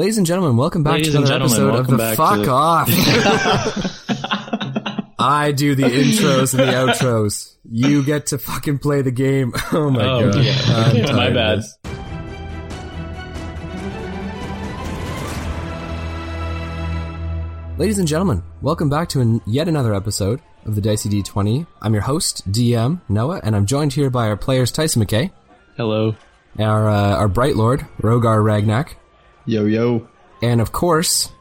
Ladies and gentlemen, welcome back Ladies to another episode of the welcome back to Fuck Off. I do the intros and the outros. You get to fucking play the game. Oh my Oh, god. yeah. I'm Okay, tired my bad. Ladies and gentlemen, welcome back to an, yet another episode of the Dicey D20. I'm your host, DM Noah, and I'm joined here by our players Tyson McKay, Hello. our uh, our Bright Lord Rogar Ragnak, Yo yo. and of course,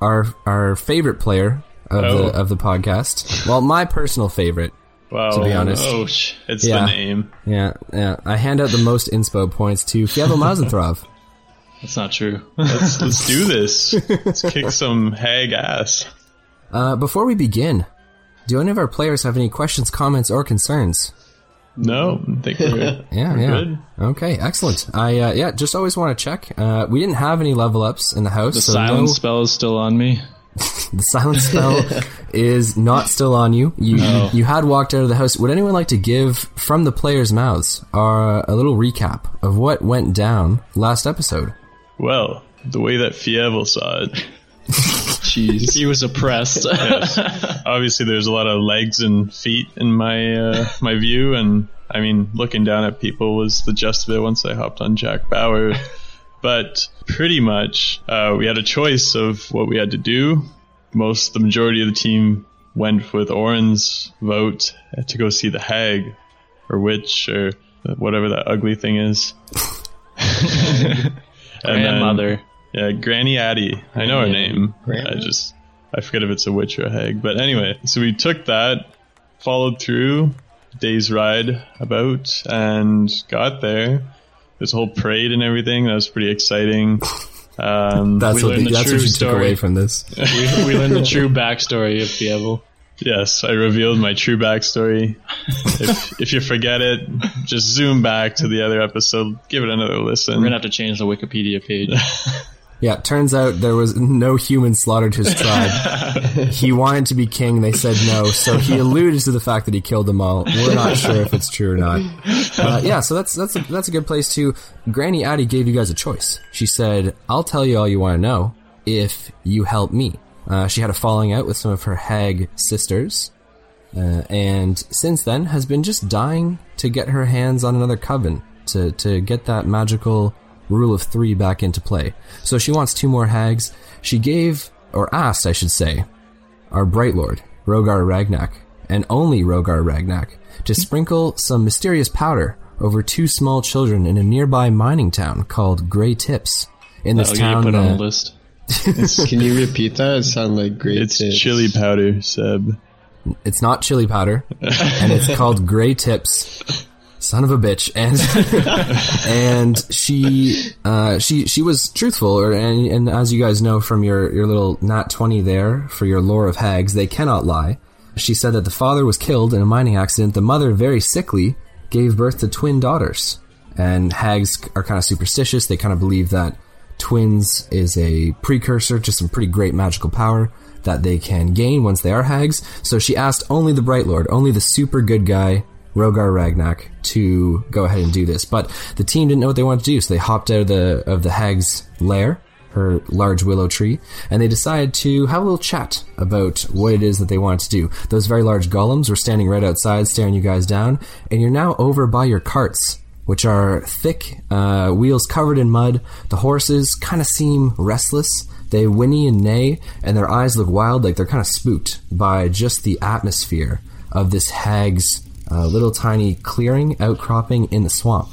our our favorite player of Oh. the of the podcast. Well, my personal favorite. Wow. To be honest. Oh, sh- it's Yeah. the name. Yeah, yeah. I hand out the most inspo points to Fievel Mazentrov. That's not true. Let's, let's do this. Let's kick some hag ass. Uh, before we begin, do any of our players have any questions, comments, or concerns? No, I think we're good. Yeah, We're yeah. good. Okay, excellent. I uh, yeah, just always want to check. Uh, we didn't have any level ups in the house. The so silence no- spell is still on me. The silence spell is not still on you. You you had walked out of the house. Would anyone like to give from the players' mouths uh, a little recap of what went down last episode? Well, the way that Fievel saw it, Jeez. He was oppressed. obviously there's a lot of legs and feet in my uh, my view, and I mean looking down at people was the gist of it once I hopped on Jack Bauer. But pretty much, uh, we had a choice of what we had to do. Most, the majority of the team went with Oren's vote to go see the hag, or witch, or whatever that ugly thing is. And then- Grandmother. Yeah, Granny Addie. I know her name. Granny. I just I forget if it's a witch or a hag. But anyway, so we took that, followed through day's ride about, and got there. There's a whole parade and everything. That was pretty exciting. Um, That's what learned the, the that's true what you took story. away from this. we, we learned the true backstory of Fievel. yes, I revealed my true backstory. if if you forget it, just zoom back to the other episode. Give it another listen. We're gonna have to change the Wikipedia page. Yeah, turns out there was no human slaughtered his tribe. he wanted to be king. They said no, so he alluded to the fact that he killed them all. We're not sure if it's true or not. Uh, yeah, so that's that's a, that's a good place to. Granny Addie gave you guys a choice. She said, "I'll tell you all you want to know if you help me." Uh, she had a falling out with some of her hag sisters, uh, and since then has been just dying to get her hands on another coven to to get that magical rule of three back into play. So she wants two more hags. She gave or asked, I should say, our Bright Lord Rogar Ragnak and only Rogar Ragnak to sprinkle some mysterious powder over two small children in a nearby mining town called Grey Tips. In this oh, I'll town, put on the list. Can you repeat that? It sounded like great. It's tips. chili powder, Seb. It's not chili powder, and it's called Gray Tips. Son of a bitch, and and she uh, she she was truthful, or and, and as you guys know from your your little nat twenty there for your lore of hags, they cannot lie. She said that the father was killed in a mining accident. The mother, very sickly, gave birth to twin daughters. And hags are kind of superstitious. They kind of believe that twins is a precursor to some pretty great magical power that they can gain once they are hags. So she asked only the Bright Lord, only the super good guy, Rogar Ragnak, to go ahead and do this. But the team didn't know what they wanted to do, so they hopped out of the of the hag's lair, her large willow tree, and they decided to have a little chat about what it is that they wanted to do. Those very large golems were standing right outside, staring you guys down, and you're now over by your carts which are thick, uh, wheels covered in mud. The horses kind of seem restless. They whinny and neigh, and their eyes look wild, like they're kind of spooked by just the atmosphere of this hag's uh, little tiny clearing outcropping in the swamp.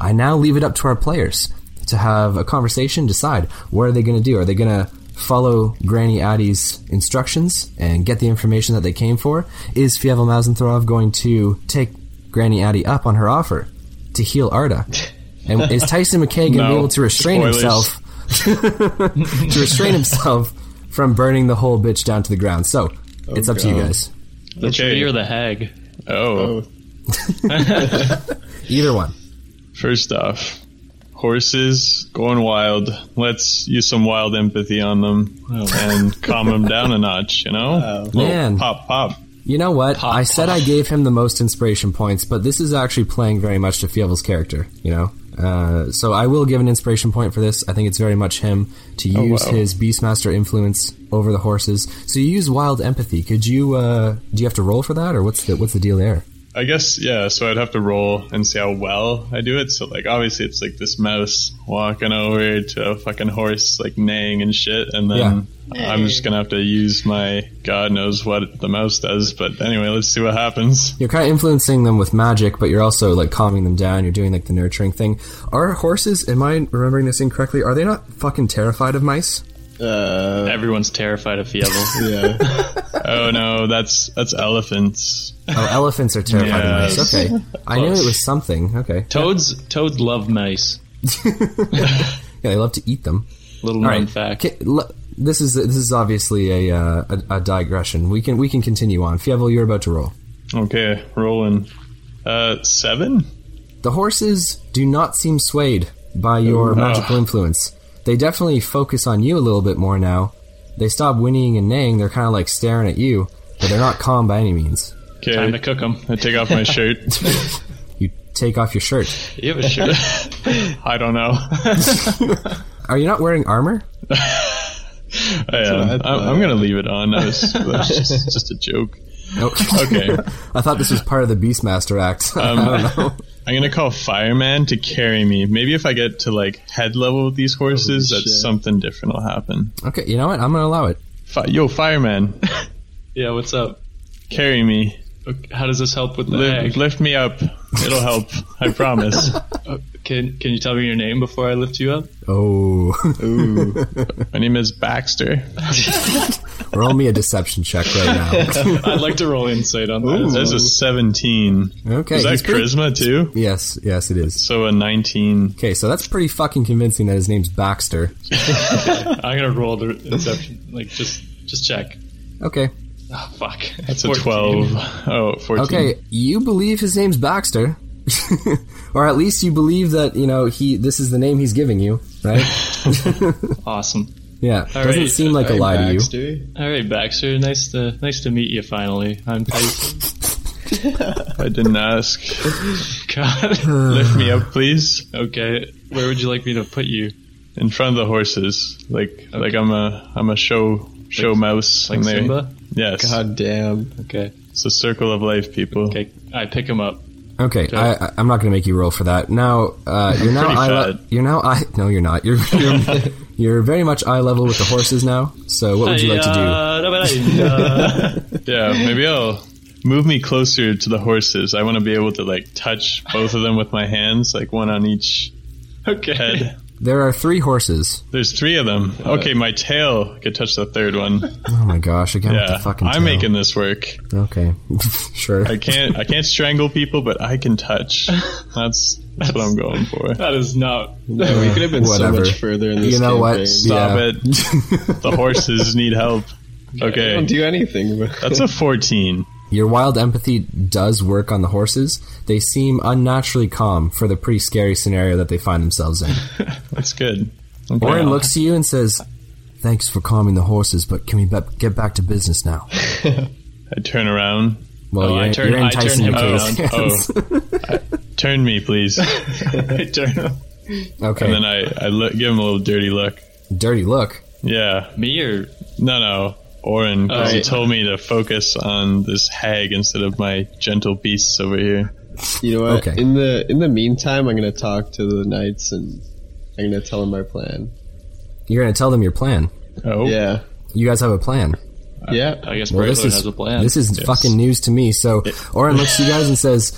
I now leave it up to our players to have a conversation, decide what are they going to do. Are they going to follow Granny Addie's instructions and get the information that they came for? Is Fievel Mazenthrov going to take Granny Addie up on her offer to heal Arda? And is Tyson McKay going to be able to restrain Spoilers. himself to restrain himself from burning the whole bitch down to the ground? So it's up to you guys. The Okay. tree or the hag? Oh, Oh, Either one. first off, horses going wild. Let's use some wild empathy on them and calm them down a notch. You know, Little Man. pop pop. You know what? Pop, I said I gave him the most inspiration points, but this is actually playing very much to Fievel's character. You know, Uh, so I will give an inspiration point for this. I think it's very much him to use wow. his Beastmaster influence over the horses. So you use wild empathy. Could you? Uh, do you have to roll for that, or what's the what's the deal there? I guess yeah. So I'd have to roll and see how well I do it. So like obviously it's like this mouse walking over to a fucking horse like neighing and shit, and then I'm just gonna have to use my God knows what the mouse does. But anyway, let's see what happens. You're kind of influencing them with magic, but you're also like calming them down. You're doing like the nurturing thing. Are horses? Am I remembering this incorrectly? Are they not fucking terrified of mice? Uh, Everyone's terrified of Fievel. yeah. Oh no, that's that's elephants. Oh, elephants are terrified of Yes. mice. Okay, I knew it was something. Okay, Toads toads love mice. yeah, they love to eat them. Little known right, fact. Ki- l- this is this is obviously a, uh, a a digression. We can we can continue on. Fievel, you're about to roll. Okay, rolling. Uh, seven. The horses do not seem swayed by your magical influence. They definitely focus on you a little bit more now. They stop whinnying and neighing. They're kind of like staring at you, but they're not calm by any means. Okay, Time to cook them. I take off my shirt. You take off your shirt. You have a shirt. I don't know. Are you not wearing armor? I am. I I'm. I'm gonna leave it on. That was, that was just, just a joke. No. Okay. I thought this was part of the Beastmaster act. I don't know. I'm gonna call fireman to carry me. Maybe if I get to like head level with these horses, Holy that's shit. something different will happen. Okay, you know what? I'm gonna allow it. Fi- Yo, fireman, yeah, what's up? carry me. Okay, How does this help with the Lift, egg? lift me up. It'll help. I promise. Uh, Can Can you tell me your name before I lift you up? Oh, Ooh. My name is Baxter. Roll me a deception check right now. I'd like to roll insight on that. There's a 17. Okay, Is that pretty- charisma too? Yes, yes, it is. So a 19. Okay, so that's pretty fucking convincing that his name's Baxter. I'm gonna roll the deception, Like just just check. Okay, Oh, fuck. That's a 12. Oh, 14. okay, you believe his name's Baxter, or at least you believe that you know he. This is the name he's giving you, right? Awesome. Yeah, All doesn't right. seem like a Hey, lie to you. All right, Baxter. Nice to nice to meet you finally. I'm Tyson. I didn't ask. God. Lift me up, please. okay. Where would you like me to put you? In front of the horses. Like like I'm a I'm a show show Like- mouse. Like and they- Simba? Yes. God damn. Okay. It's a circle of life, people. Okay. I pick him up. Okay, I, I, I'm not going to make you roll for that. Now, uh, you're now Pretty eye le- fat. you're now eye. No, you're not. You're, you're you're very much eye level with the horses now. So, what would you like to do? do? Yeah, maybe I'll move me closer to the horses. I want to be able to like touch both of them with my hands, like one on each okay. head. There are three horses. There's three of them. Uh, okay, my tail could touch the third one. Oh my gosh! Again with Yeah, the fucking. I'm tail. making this work. Okay, sure. I can't I can't strangle people, but I can touch. That's that's what I'm going for. That is not. Yeah, we could have been Whatever. so much further in this You know what? campaign. Stop Yeah. it. The horses need help. I Okay, don't do anything. But that's a 14. Your wild empathy does work on the horses. They seem unnaturally calm for the pretty scary scenario that they find themselves in. That's good. Okay. Orin looks to you and says, "Thanks for calming the horses, but can we be- get back to business now?" I turn around. Well, Oh, you're, I turn- you're oh. I turn him around. case. Oh, turn me, please. I turn okay. And then I, I look, give him a little dirty look. Dirty look. Yeah. me or No, no. Orin, 'cause he Oh. told me to focus on this hag instead of my gentle beasts over here. you know what? Okay. In the in the meantime, I'm gonna talk to the knights and I'm gonna tell them my plan. You're gonna tell them your plan. Oh, Yeah. You guys have a plan. Yeah. I guess Well, this is has a plan. this is Yes. fucking news to me. So Orin looks to you guys and says,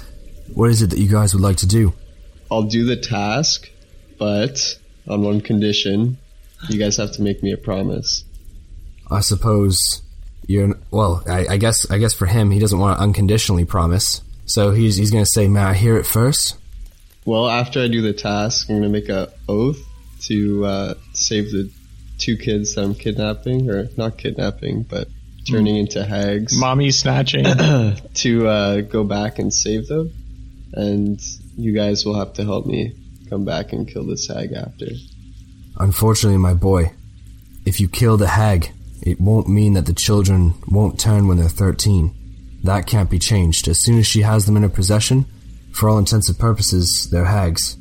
"What is it that you guys would like to do?" I'll do the task, but on one condition. You guys have to make me a promise. I suppose you're well. I, I guess I guess for him, he doesn't want to unconditionally promise. So he's he's gonna say, "May I hear it first? Well, after I do the task, I'm gonna make a oath to uh, save the two kids that I'm kidnapping, or not kidnapping, but turning into hags. Mommy snatching. to uh, go back and save them, and you guys will have to help me come back and kill this hag after. Unfortunately, my boy, if you kill the hag, it won't mean that the children won't turn when they're 13. That can't be changed. As soon as she has them in her possession, for all intents and purposes, they're hags.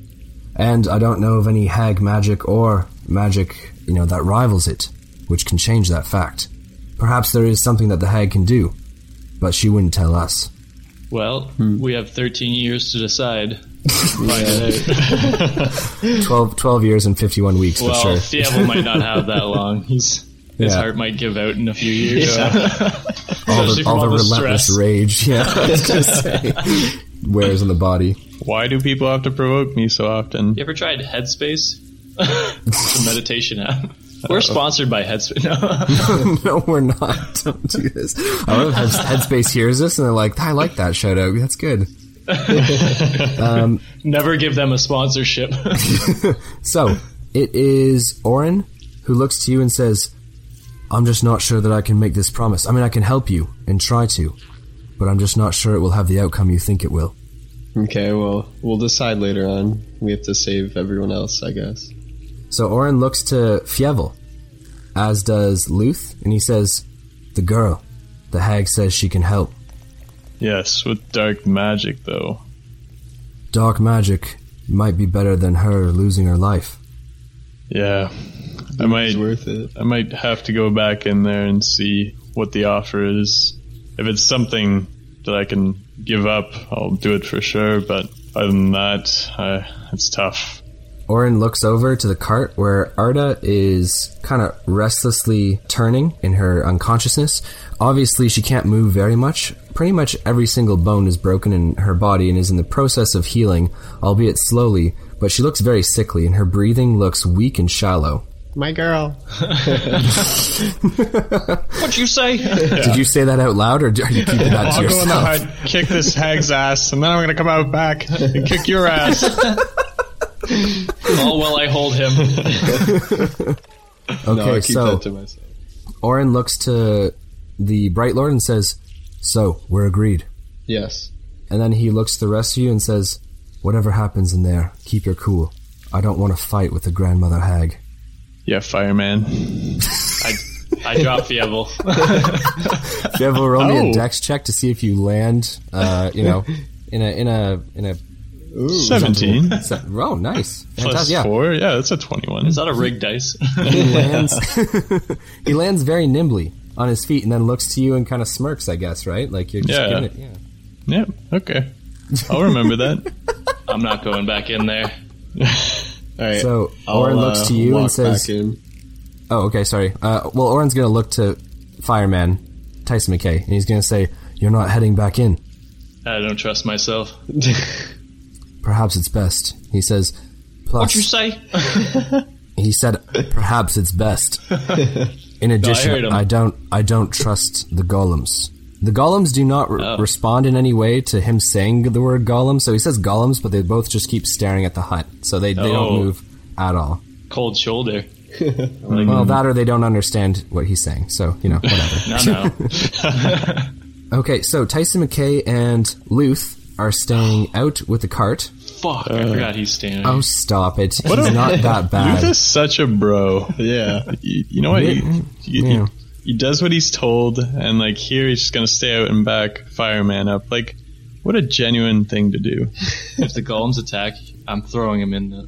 And I don't know of any hag magic or magic, you know, that rivals it, which can change that fact. Perhaps there is something that the hag can do, but she wouldn't tell us. Well, hmm. we have 13 years to decide. Find it out. 12, 12 years and 51 weeks Well, for sure. Diablo might not have that long. He's his Yeah. heart might give out in a few years. all the, all the all the relentless stress. rage, yeah, I was say, wears on the body. Why do people have to provoke me so often? You ever tried Headspace? it's a meditation app. We're sponsored by Headspace. No. no, we're not. Don't do this. I love Heads- Headspace hears this and they're like, I like that shout out. That's good. Um, Never give them a sponsorship. So, it is Oren who looks to you and says, I'm just not sure that I can make this promise. I mean, I can help you and try to, but I'm just not sure it will have the outcome you think it will. Okay, well, we'll decide later on. We have to save everyone else, I guess. So Oren looks to Fievel, as does Luth, and he says, The girl. The hag says she can help. Yes, with dark magic though. Dark magic might be better than her losing her life. Yeah, I It's might worth it. I might have to go back in there and see what the offer is. If it's something that I can give up, I'll do it for sure. But other than that, I, it's tough. Oren looks over to the cart where Arda is kind of restlessly turning in her unconsciousness. Obviously, she can't move very much. Pretty much every single bone is broken in her body and is in the process of healing, albeit slowly, but she looks very sickly and her breathing looks weak and shallow. My girl. What'd you say? Did you say that out loud or are you keeping that to yourself? I'll go in the yourself? hut, kick this hag's ass, and then I'm gonna come out back and kick your ass. All while I hold him. Okay, no, I keep so that to myself. Oren looks to the Bright Lord and says, So, we're agreed. Yes. And then he looks to the rest of you and says, Whatever happens in there, keep your cool. I don't want to fight with the grandmother hag. Yeah, fireman. I, I drop Fievel. Devil, roll me a Oh. dex check to see if you land, uh, you know, in a, in a, in a, Ooh. Seventeen se- oh, nice. plus Yeah. four. Yeah, that's a twenty-one. Is that a rigged dice? He lands, he lands very nimbly on his feet and then looks to you and kind of smirks, I guess, right? Like you're just Yeah. giving it, yeah. Yeah. Okay. I'll remember that. I'm not going back in there. All right. So, I'll, Oren looks uh, to you and says. Oh, okay, sorry. Uh, well, Oren's gonna look to Fireman, Tyson McKay, and he's gonna say, You're not heading back in. I don't trust myself. Perhaps it's best. He says, What'd you say? he said, Perhaps it's best. In addition, heard him. I, don't, I don't trust the golems. The golems do not re- Oh. respond in any way to him saying the word golem. So he says golems, but they both just keep staring at the hut. So they, they don't Oh. move at all. Cold shoulder. Well, mm. that or they don't understand what he's saying. So, you know, whatever. No, no. Okay, so Tyson McKay and Luth are staying out with the cart. Fuck, I uh. forgot he's standing. Oh, stop it. He's a- not that bad. Luth is such a bro. Yeah. You, you know what? He, he, he- Yeah. He does what he's told, and like here he's just gonna stay out and back fireman up. Like, what a genuine thing to do. If the golems attack, I'm throwing him in the.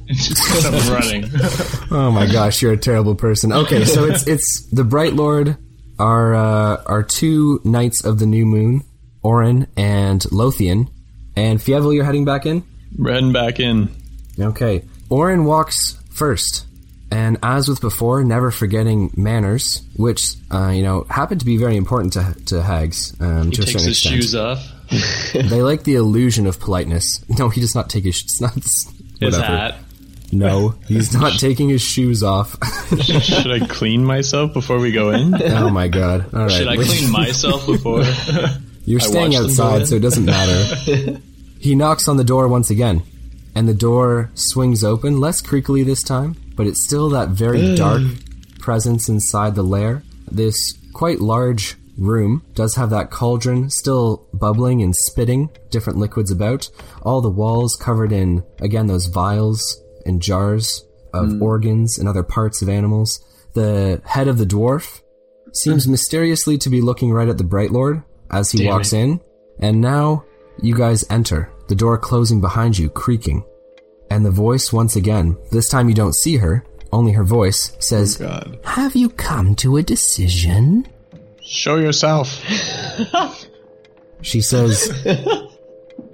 I'm running. Oh my gosh, you're a terrible person. Okay, so it's it's the Bright Lord, our uh, our two knights of the new moon, Orin and Lothian, and Fievel. You're heading back in. We're heading back in. Okay, Orin walks first, and as with before, never forgetting manners, which uh, you know happen to be very important to to hags. Um, He to takes his extent. shoes off. They like the illusion of politeness. No, he does not take his. It's not. His whatever. hat. No, he's not taking his shoes off. Should I clean myself before we go in? oh my god! All right, Should I clean myself before? You're staying watched them go outside, so it doesn't matter. he knocks on the door once again, and the door swings open, less creakily this time, but it's still that very dark presence inside the lair. This quite large room does have that cauldron still bubbling and spitting different liquids about. All the walls covered in, again, those vials and jars of hmm. organs and other parts of animals. The head of the dwarf seems hmm. mysteriously to be looking right at the Bright Lord as he Damn walks it. in. And now you guys enter, the door closing behind you, creaking. And the voice once again, this time you don't see her, only her voice, says, God. Have you come to a decision? Show yourself. She says,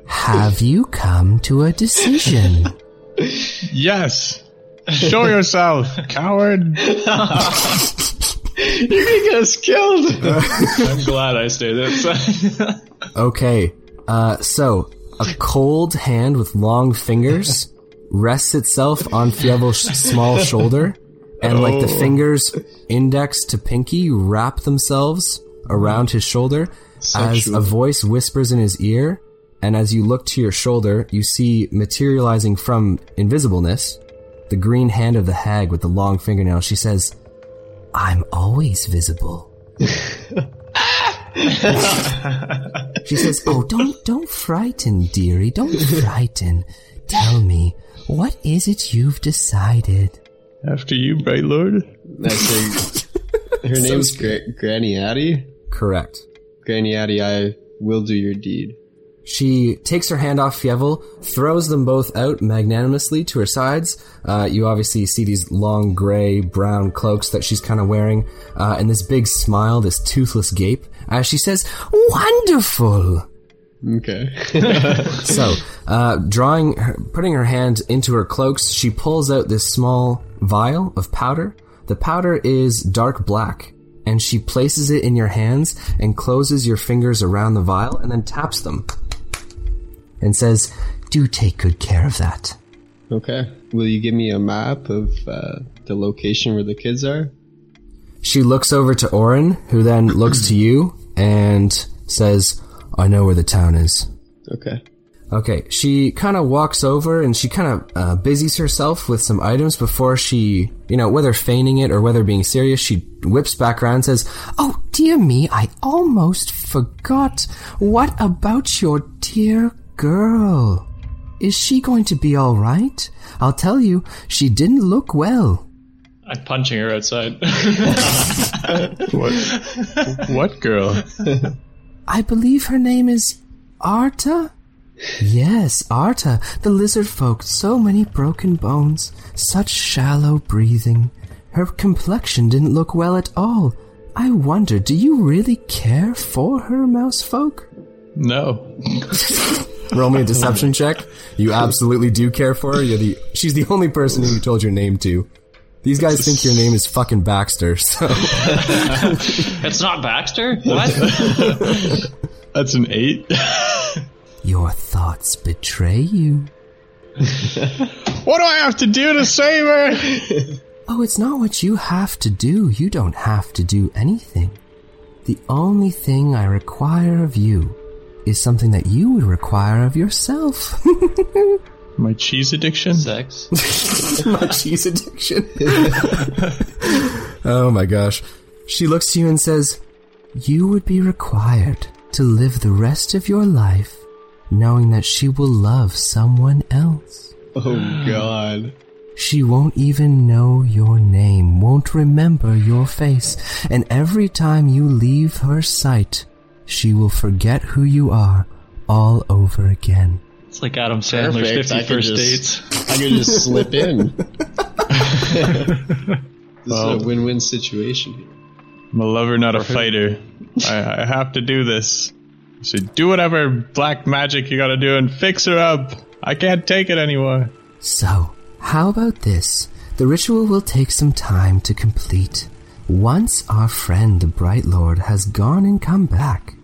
Have you come to a decision? Yes. Show yourself, coward. You're gonna get us killed. I'm glad I stayed outside. Okay, uh, so a cold hand with long fingers rests itself on Fievel's small shoulder, and like the oh. fingers, index to pinky, wrap themselves around his shoulder as a voice whispers in his ear. And as you look to your shoulder, you see materializing from invisibleness the green hand of the hag with the long fingernail. She says, I'm always visible. She says, "Oh, don't don't frighten, dearie. Don't frighten. Tell me, what is it you've decided?" After you, Bright Lord. That's her, her name's Gra- Granny Addie. Correct. Granny Addie, I will do your deed. She takes her hand off Fievel, throws them both out magnanimously to her sides. Uh, you obviously see these long gray brown cloaks that she's kind of wearing, uh, and this big smile, this toothless gape, as she says, "Wonderful." Okay. So, uh, drawing, her, putting her hand into her cloaks, she pulls out this small vial of powder. The powder is dark black, and she places it in your hands and closes your fingers around the vial and then taps them and says, "Do take good care of that." okay. Will you give me a map of uh, the location where the kids are? She looks over to Orin, who then looks to you and says, "I know where the town is." Okay. Okay, she kind of walks over and she kind of uh, busies herself with some items before she, you know, whether feigning it or whether being serious, she whips back around and says, Oh, dear me, I almost forgot. What about your dear girl? Is she going to be alright? I'll tell you, she didn't look well. I'm punching her outside. What? what girl? I believe her name is Arda? Yes, Arda, the lizard folk, so many broken bones, such shallow breathing. Her complexion didn't look well at all. I wonder, do you really care for her, mouse folk? No. Roll me a deception check. You absolutely do care for her. You're the she's the only person who you told your name to. These guys think your name is fucking Baxter, so it's not Baxter? What? That's an eight. your thoughts betray you. what do I have to do to save her? Oh, it's not what you have to do. You don't have to do anything. The only thing I require of you is something that you would require of yourself. My cheese addiction? Sex. my cheese addiction. oh my gosh. She looks to you and says, You would be required to live the rest of your life knowing that she will love someone else. Oh God. She won't even know your name, won't remember your face, and every time you leave her sight, she will forget who you are all over again. It's like Adam Sandler's Perfect. 50 I could First just- Dates. I could just slip in. this Well- is a win-win situation. I'm a lover, not a fighter. I, I have to do this. So do whatever black magic you gotta do and fix her up. I can't take it anymore. So, how about this? The ritual will take some time to complete. Once our friend the Bright Lord has gone and come back,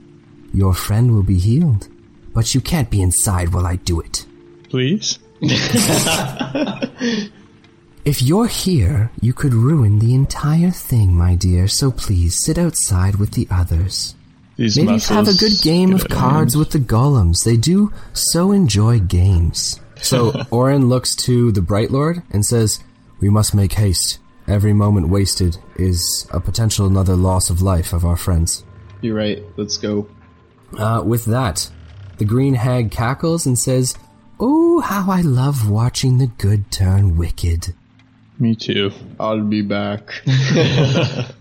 your friend will be healed. But you can't be inside while I do it. Please? If you're here, you could ruin the entire thing, my dear, so please sit outside with the others. These Maybe muscles have a good game of cards with the golems. They do so enjoy games. So Orin looks to the Bright Lord and says, We must make haste. Every moment wasted is a potential another loss of life of our friends. You're right. Let's go. Uh, with that, the green hag cackles and says, Oh, how I love watching the good turn wicked. Me too. I'll be back.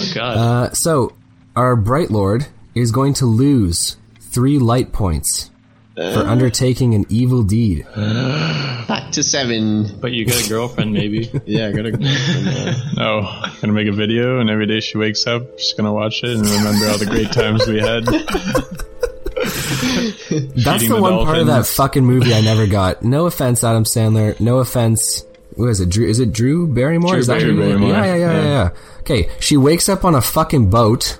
Oh, God. Uh, so, our Bright Lord is going to lose three light points for undertaking an evil deed. Back to seven. But you got a girlfriend, maybe. Yeah, I gotta. uh, No, gonna make a video, and every day she wakes up, she's gonna watch it and remember all the great times we had. That's the one part of that fucking movie I never got. No offense, Adam Sandler. No offense. What is it? Drew? Is it Drew Barrymore? Drew is that her name? Barrymore. Yeah, yeah, yeah, Yeah. yeah. Okay, she wakes up on a fucking boat,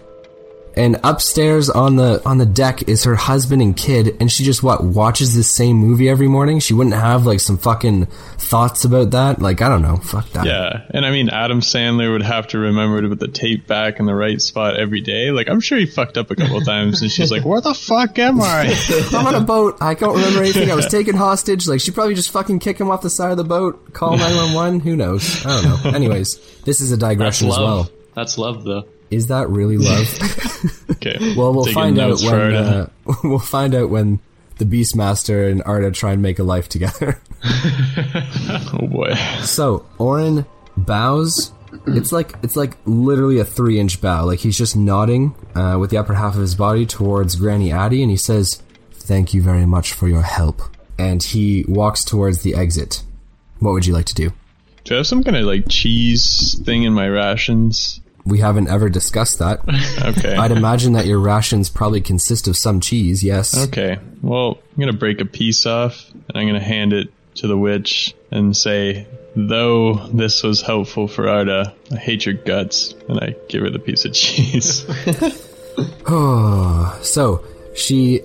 and upstairs on the on the deck is her husband and kid, and she just what watches the same movie every morning. She wouldn't have like some fucking thoughts about that. Like I don't know. Fuck that. Yeah, and I mean, Adam Sandler would have to remember to put the tape back in the right spot every day. Like, I'm sure he fucked up a couple times, and she's like, "Where the fuck am I?" I'm on a boat. I don't remember anything. I was taken hostage. Like she probably just fucking kick him off the side of the boat. Call nine one one. Who knows? I don't know. Anyways, this is a digression as well. That's love, though. Is that really love? Okay, well, we'll taking find out when uh, we'll find out when the Beastmaster and Arda try and make a life together. oh boy, so Orin bows. It's like it's like literally a three inch bow. Like he's just nodding uh, with the upper half of his body towards Granny Addie, and he says, "Thank you very much for your help." And he walks towards the exit. What would you like to do? do I have some kind of like cheese thing in my rations? We haven't ever discussed that. Okay, I'd imagine that your rations probably consist of some cheese. Yes. okay. Well, I'm gonna break a piece off, and I'm gonna hand it to the witch and say, "Though this was helpful for Arda, I hate your guts," and I give her the piece of cheese. Oh, so she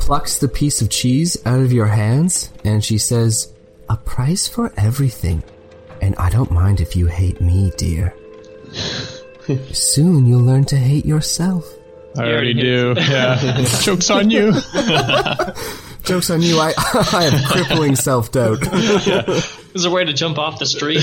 plucks the piece of cheese out of your hands and she says, A price for everything. And I don't mind if you hate me, dear. Soon you'll learn to hate yourself. I You already already do. Yeah, jokes on you. Joke's on you, I, I have crippling self doubt. Is there a way to jump off the street?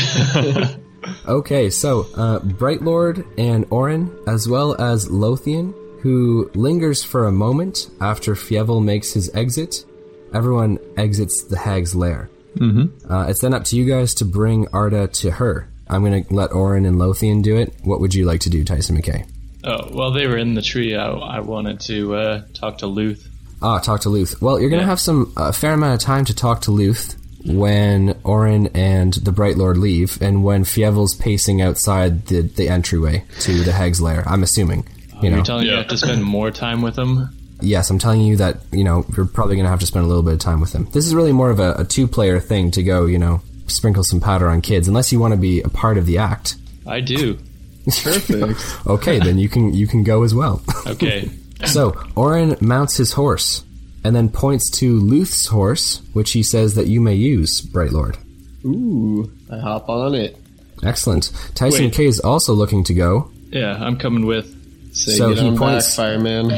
Okay, so uh, Bright Lord and Orin, as well as Lothian, who lingers for a moment after Fievel makes his exit. Everyone exits the hag's lair. Mm-hmm. Uh, it's then up to you guys to bring Arda to her. I'm going to let Orin and Lothian do it. What would you like to do, Tyson McKay? oh, well, they were in the tree. I, I wanted to uh, talk to Luth. Ah, talk to Luth. Well, you're going to Yeah. have some a fair amount of time to talk to Luth when Orin and the Bright Lord leave, and when Fievel's pacing outside the, the entryway to the hag's lair. I'm assuming. You know, You're telling me Yeah. you have to spend more time with them? yes, I'm telling you that you know you're probably going to have to spend a little bit of time with them. This is really more of a, a two-player thing to go, you know, sprinkle some powder on kids, unless you want to be a part of the act. I do. perfect. Okay, then you can you can go as well. Okay. so Orin mounts his horse and then points to Luth's horse, which he says that you may use, Bright Lord. Ooh, I hop on it. Excellent. Tyson Wait. K is also looking to go. Yeah, I'm coming with. Say, So get he on points- back, fireman.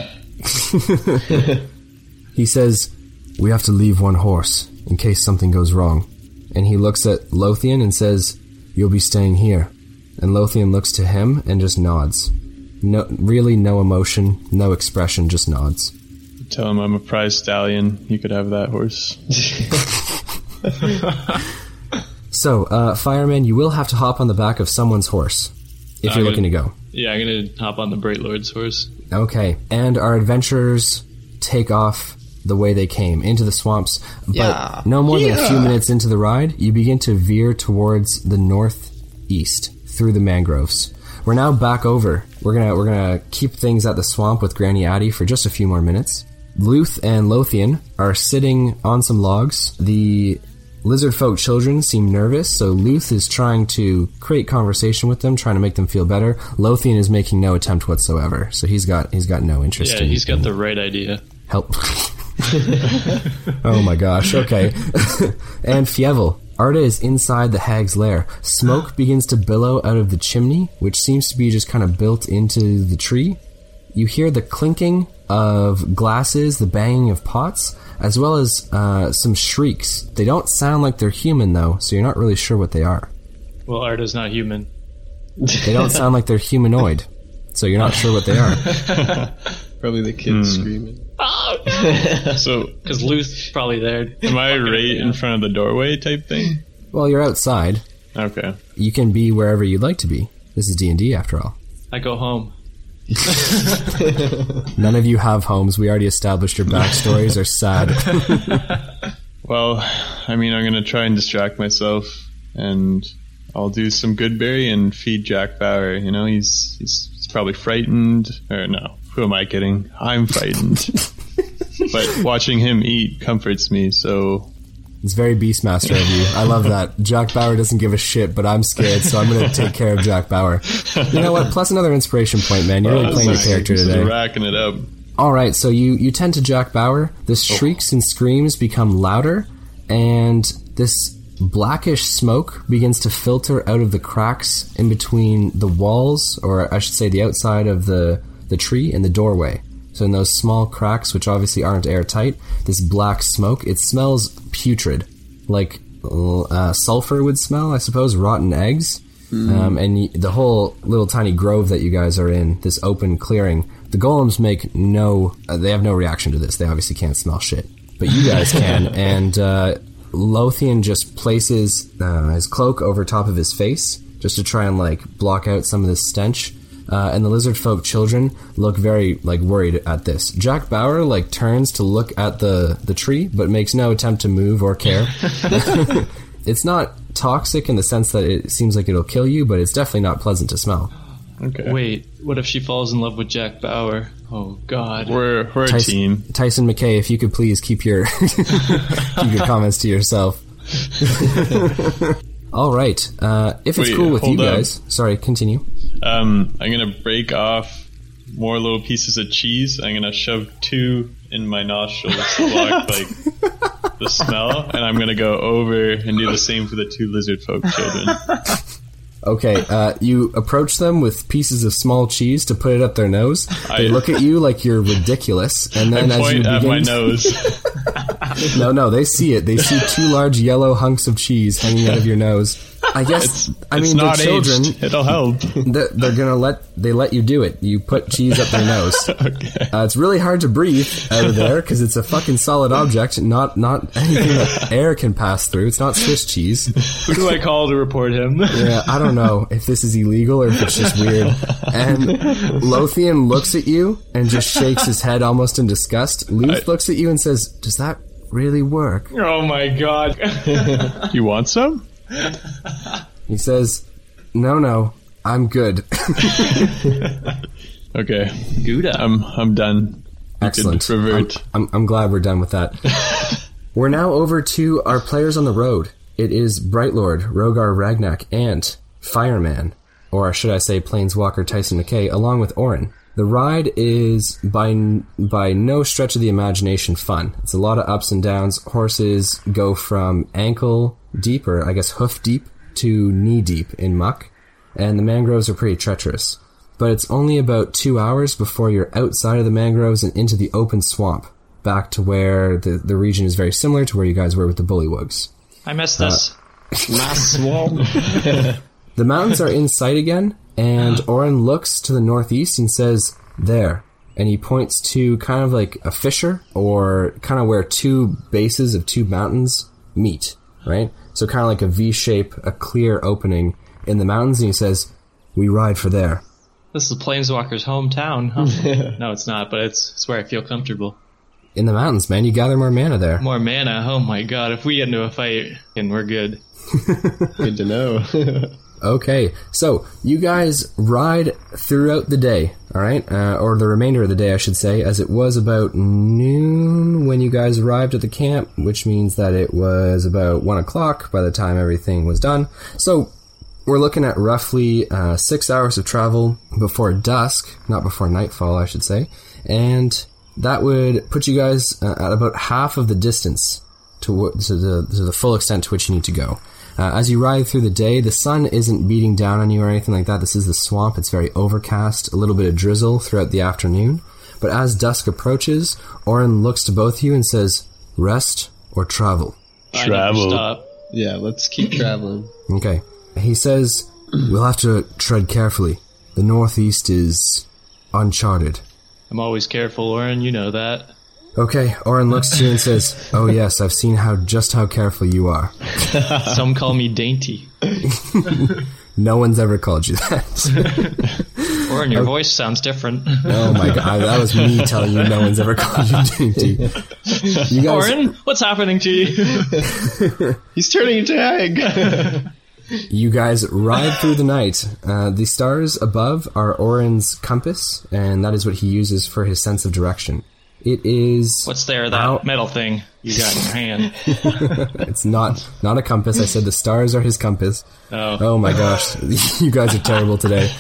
He says, We have to leave one horse in case something goes wrong. And he looks at Lothian and says, You'll be staying here. And Lothian looks to him and just nods. No, really, no emotion, no expression, just nods. Tell him I'm a prize stallion. You could have that horse. So, uh, fireman, you will have to hop on the back of someone's horse if you're looking to go. Yeah, I'm gonna hop on the Bright Lord's horse. Okay, and our adventurers take off the way they came into the swamps. But Yeah. no more than a few minutes into the ride, you begin to veer towards the northeast through the mangroves. We're now back over. We're gonna we're gonna keep things at the swamp with Granny Addie for just a few more minutes. Luth and Lothian are sitting on some logs. The lizard folk children seem nervous, so Luth is trying to create conversation with them, trying to make them feel better. Lothian is making no attempt whatsoever, so he's got he's got no interest Yeah, in he's got in the right idea. help. oh my gosh, okay. and Fievel. Arda is inside the hag's lair. Smoke begins to billow out of the chimney, which seems to be just kind of built into the tree. You hear the clinking of glasses, the banging of pots, as well as uh, some shrieks. They don't sound like they're human, though, so you're not really sure what they are. Well, Arda's not human. They don't sound like they're humanoid, so you're not sure what they are. Probably the kids screaming. Oh, so, Because Luth's probably there. am I right in front of the doorway type thing? Well, you're outside. Okay. You can be wherever you'd like to be. This is D&D, after all. I go home. None of you have homes. We already established your backstories are sad. Well, I mean, I'm gonna try and distract myself, and I'll do some Goodberry and feed Jack Bauer. You know, he's he's, he's probably frightened, or no? Who am I kidding? I'm frightened. but watching him eat comforts me. So It's very Beastmaster of you. I love that. Jack Bauer doesn't give a shit, but I'm scared, so I'm going to take care of Jack Bauer. You know what? Plus another inspiration point, man. You're really uh, playing your character today. racking it up. All right, so you you tend to Jack Bauer. The shrieks and screams become louder, and this blackish smoke begins to filter out of the cracks in between the walls, or I should say, the outside of the the tree and the doorway. So in those small cracks, which obviously aren't airtight, this black smoke it smells putrid, like uh, sulfur would smell, I suppose, rotten eggs. Um, and the whole little tiny grove that you guys are in, this open clearing, the golems make no, uh, they have no reaction to this. They obviously can't smell shit, but you guys can. and uh, Lothian just places uh, his cloak over top of his face just to try and like block out some of the stench. Uh, and the lizard folk children look very like worried at this. Jack Bauer like turns to look at the the tree, but makes no attempt to move or care. it's not toxic in the sense that it seems like it'll kill you, but it's definitely not pleasant to smell. Okay. Wait, what if she falls in love with Jack Bauer? Oh God. We're we're a Tyson, team. Tyson McKay, if you could please keep your keep your comments to yourself. All right. Uh, if it's Wait, cool with you hold up. guys, sorry, continue. Um, I'm gonna break off more little pieces of cheese. I'm gonna shove two in my nostrils to block like the smell, and I'm gonna go over and do the same for the two lizard folk children. Okay, uh, you approach them with pieces of small cheese to put it up their nose. They I- look at you like you're ridiculous, and I then as you begin, my nose. no, no, they see it. They see two large yellow hunks of cheese hanging out of your nose. I guess. I it's mean, not the children. aged. It'll help. They're, they're gonna let they let you do it. You put cheese up their nose. okay. Uh, it's really hard to breathe out of there because it's a fucking solid object, not not anything that air can pass through. It's not Swiss cheese. Who do I call to report him? Yeah, I don't know if this is illegal or if it's just weird. And Lothian looks at you and just shakes his head almost in disgust. Luth I- looks at you and says, "Does that really work?" oh my God. You want some? He says, "No, no, I'm good." Okay. Gouda. I'm I'm done. You Excellent. I'm, I'm, I'm glad we're done with that. we're now over to our players on the road. It is Brightlord, Rogar Ragnak, and Fireman, or should I say Planeswalker Tyson McKay, along with Orin. The ride is by by no stretch of the imagination fun. It's a lot of ups and downs. Horses go from ankle deep, or I guess hoof deep, to knee deep in muck, and the mangroves are pretty treacherous but it's only about two hours before you're outside of the mangroves and into the open swamp, back to where the, the region is very similar to where you guys were with the bullywugs. I missed this. Uh, Last swamp. The mountains are in sight again, and uh-huh. Oren looks to the northeast and says, There. And he points to kind of like a fissure, or kind of where two bases of two mountains meet, right? So kind of like a V shape, a clear opening in the mountains, and he says, We ride for there. This is Planeswalker's hometown. Huh? no, it's not, but it's, it's where I feel comfortable. In the mountains, man, you gather more mana there. More mana. Oh my God. If we get into a fight, and we're good. Good to know. Okay, so you guys ride throughout the day, all right, uh, or the remainder of the day, I should say, as it was about noon when you guys arrived at the camp, which means that it was about one o'clock by the time everything was done. So we're looking at roughly uh, six hours of travel before dusk, not before nightfall, I should say, and that would put you guys uh, at about half of the distance to, wh- to the to the full extent to which you need to go. Uh, as you ride through the day, the sun isn't beating down on you or anything like that. This is the swamp. It's very overcast, a little bit of drizzle throughout the afternoon. But as dusk approaches, Oren looks to both of you and says, "Rest or travel." Travel. stop. yeah, let's keep traveling. Okay. He says, "We'll have to tread carefully. The northeast is uncharted." I'm always careful, Oren. You know that. Okay, Oren looks to you and says, "Oh yes, I've seen how just how careful you are. Some call me dainty. No one's ever called you that." Orin, your voice sounds different. Oh my god, that was me telling you no one's ever called you dainty. You guys, Orin, what's happening to you? He's turning into egg. you guys ride through the night. Uh, the stars above are Orin's compass, and that is what he uses for his sense of direction. It is. What's there, that Ow. metal thing you got in your hand? It's not not a compass. I said the stars are his compass. Oh, Oh my gosh, you guys are terrible today.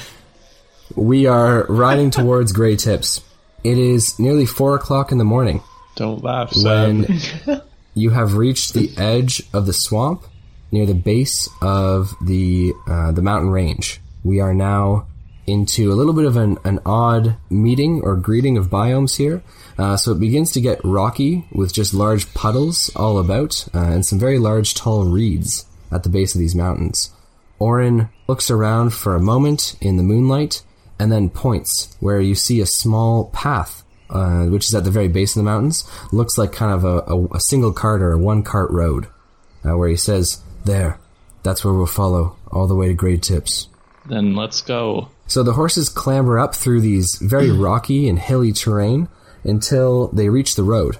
We are riding towards Gray Tips. It is nearly four o'clock in the morning Don't laugh, Sam. when you have reached the edge of the swamp near the base of the uh, the mountain range. We are now into a little bit of an, an odd meeting or greeting of biomes here. Uh, so it begins to get rocky with just large puddles all about uh, and some very large tall reeds at the base of these mountains. Orin looks around for a moment in the moonlight and then points where you see a small path, uh, which is at the very base of the mountains. Looks like kind of a, a, a single cart or a one cart road, uh, where he says, There, that's where we'll follow, all the way to Grey Tips. then let's go. So the horses clamber up through these very rocky and hilly terrain until they reach the road.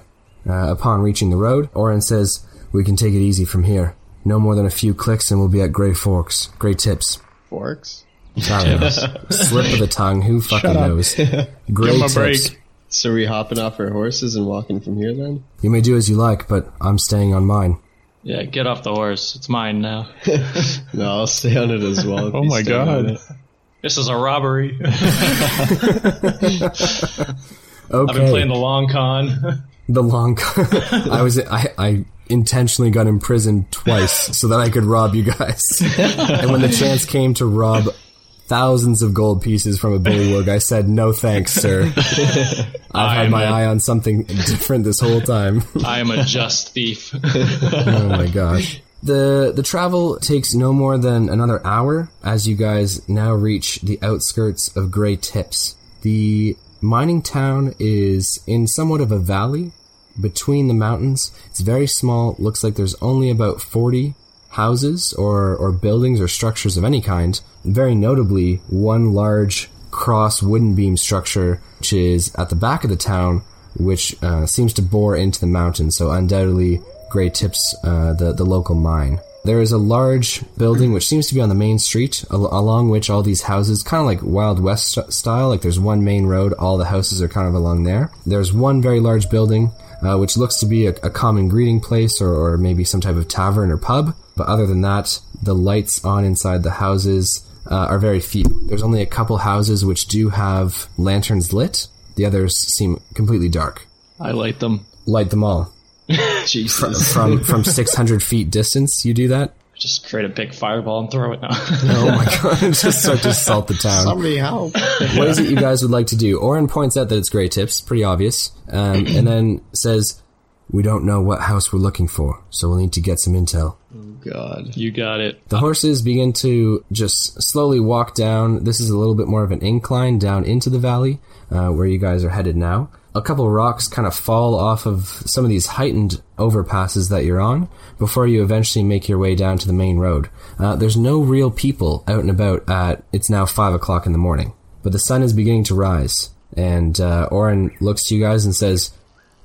Uh, upon reaching the road, Oren says, We can take it easy from here. No more than a few clicks and we'll be at Grey Forks. Grey Tips. Forks. I. Slip of the tongue. Who fucking knows? Grey Tips. break. So we hopping off our horses and walking from here then? You may do as you like, but I'm staying on mine. Yeah, get off the horse. It's mine now. No, I'll stay on it as well. if Oh you my stay on god. it. This is a robbery. Okay. I've been playing the long con. the long. Con. I was. I. I intentionally got imprisoned twice so that I could rob you guys. and when the chance came to rob thousands of gold pieces from a bullywug, I said, "No thanks, sir. I've had my a- eye on something different this whole time." I am a just thief. oh my gosh. The the travel takes no more than another hour as you guys now reach the outskirts of Grey Tips. The mining town is in somewhat of a valley between the mountains. It's very small, looks like there's only about 40 houses or, or buildings or structures of any kind. Very notably, one large cross wooden beam structure, which is at the back of the town, which uh, seems to bore into the mountain. So undoubtedly, Grey Tips, uh, the the local mine. There is a large building which seems to be on the main street, al- along which all these houses, kind of like Wild West st- style. Like there's one main road, all the houses are kind of along there. There's one very large building, uh, which looks to be a, a common greeting place or, or maybe some type of tavern or pub. But other than that, the lights on inside the houses uh, are very few. There's only a couple houses which do have lanterns lit. The others seem completely dark. I light them. Light them all Jesus. from from 600 feet distance. You do that? Just create a big fireball and throw it now. Oh my god! Just start to salt the town. Somebody help. What is it you guys would like to do? Oren points out that it's Grey Tips, pretty obvious, um, and then says, "We don't know what house we're looking for, so we'll need to get some intel." Oh god. you got it. The horses begin to just slowly walk down. This is a little bit more of an incline down into the valley, uh, where you guys are headed now. A couple rocks kind of fall off of some of these heightened overpasses that you're on before you eventually make your way down to the main road. Uh, there's no real people out and about at, it's now five o'clock in the morning, but the sun is beginning to rise. And, uh, Oren looks to you guys and says,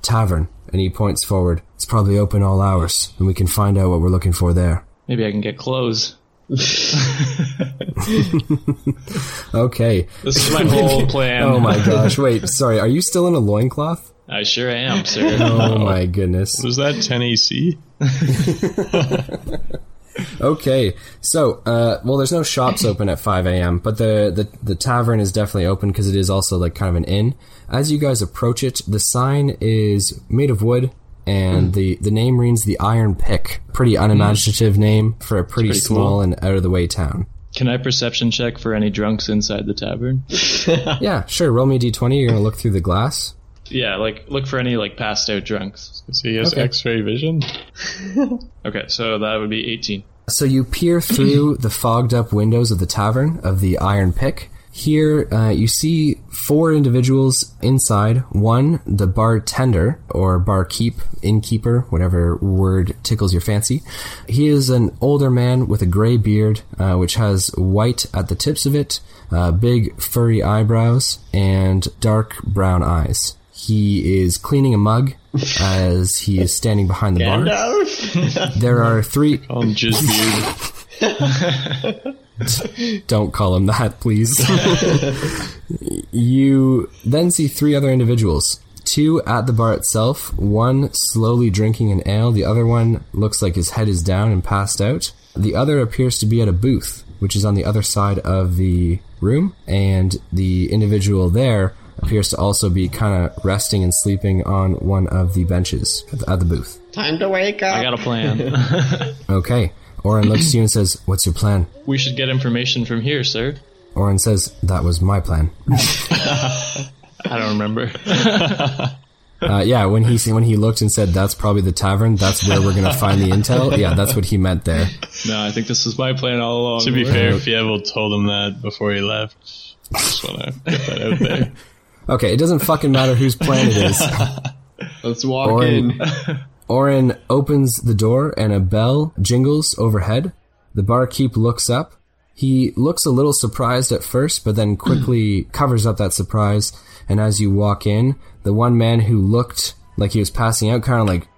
Tavern. And he points forward. It's probably open all hours, and we can find out what we're looking for there. Maybe I can get clothes. Okay. This is my whole plan. Oh my gosh. Wait, sorry. Are you still in a loincloth? I sure am, sir. Oh my goodness. Was that 10 AC? Okay. So, uh, well, there's no shops open at 5 a.m., but the, the, the tavern is definitely open because it is also like kind of an inn. As you guys approach it, the sign is made of wood and hmm. the, the name reads the Iron Pick. Pretty unimaginative hmm. name for a pretty, pretty small cool. and out of the way town. Can I perception check for any drunks inside the tavern? Yeah, sure. Roll me a d20. You're going to look through the glass. Yeah, like look for any like passed out drunks. So he has Okay. X-ray vision. Okay, so that would be 18. So you peer through the fogged up windows of the tavern of the Iron Pick. Here, uh, you see four individuals inside. One, the bartender or barkeep, innkeeper, whatever word tickles your fancy. He is an older man with a gray beard, uh, which has white at the tips of it, uh, big furry eyebrows, and dark brown eyes. He is cleaning a mug as he is standing behind the bar. There are three. Call him Jizzbeard. Don't call him that, please. you then see three other individuals. Two at the bar itself, one slowly drinking an ale, the other one looks like his head is down and passed out. The other appears to be at a booth, which is on the other side of the room, and the individual there appears to also be kind of resting and sleeping on one of the benches at the, booth. Time to wake up. I got a plan. Okay. Oren looks to you and says, What's your plan? we should get information from here, sir. Oren says, That was my plan. I don't remember. Uh, yeah, when he when he looked and said that's probably the tavern, that's where we're gonna find the intel. Yeah, that's what he meant there. no, I think this was my plan all along. To be fair, Fievel told him that before he left. Just want to get that out there. Okay, it doesn't fucking matter whose plan it is. Let's walk Oren, in. Oren opens the door and a bell jingles overhead. The barkeep looks up. He looks a little surprised at first, but then quickly covers up that surprise. And as you walk in, the one man who looked like he was passing out kind of like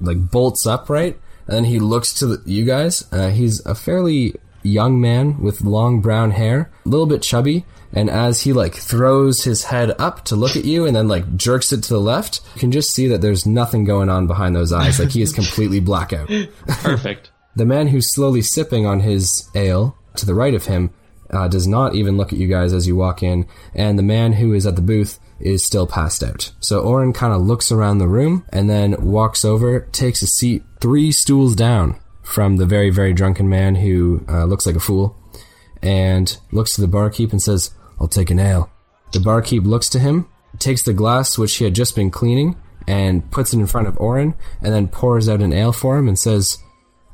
like bolts upright, and then he looks to the, you guys. Uh, he's a fairly young man with long brown hair, a little bit chubby. And as he like throws his head up to look at you and then like jerks it to the left, you can just see that there's nothing going on behind those eyes. Like he is completely blackout. Perfect. The man who's slowly sipping on his ale to the right of him uh, does not even look at you guys as you walk in, and the man who is at the booth is still passed out. So Oren kind of looks around the room and then walks over, takes a seat three stools down from the very, very drunken man who uh, looks like a fool, and looks to the barkeep and says, I'll take an ale. The barkeep looks to him, takes the glass which he had just been cleaning, and puts it in front of Oren, and then pours out an ale for him and says,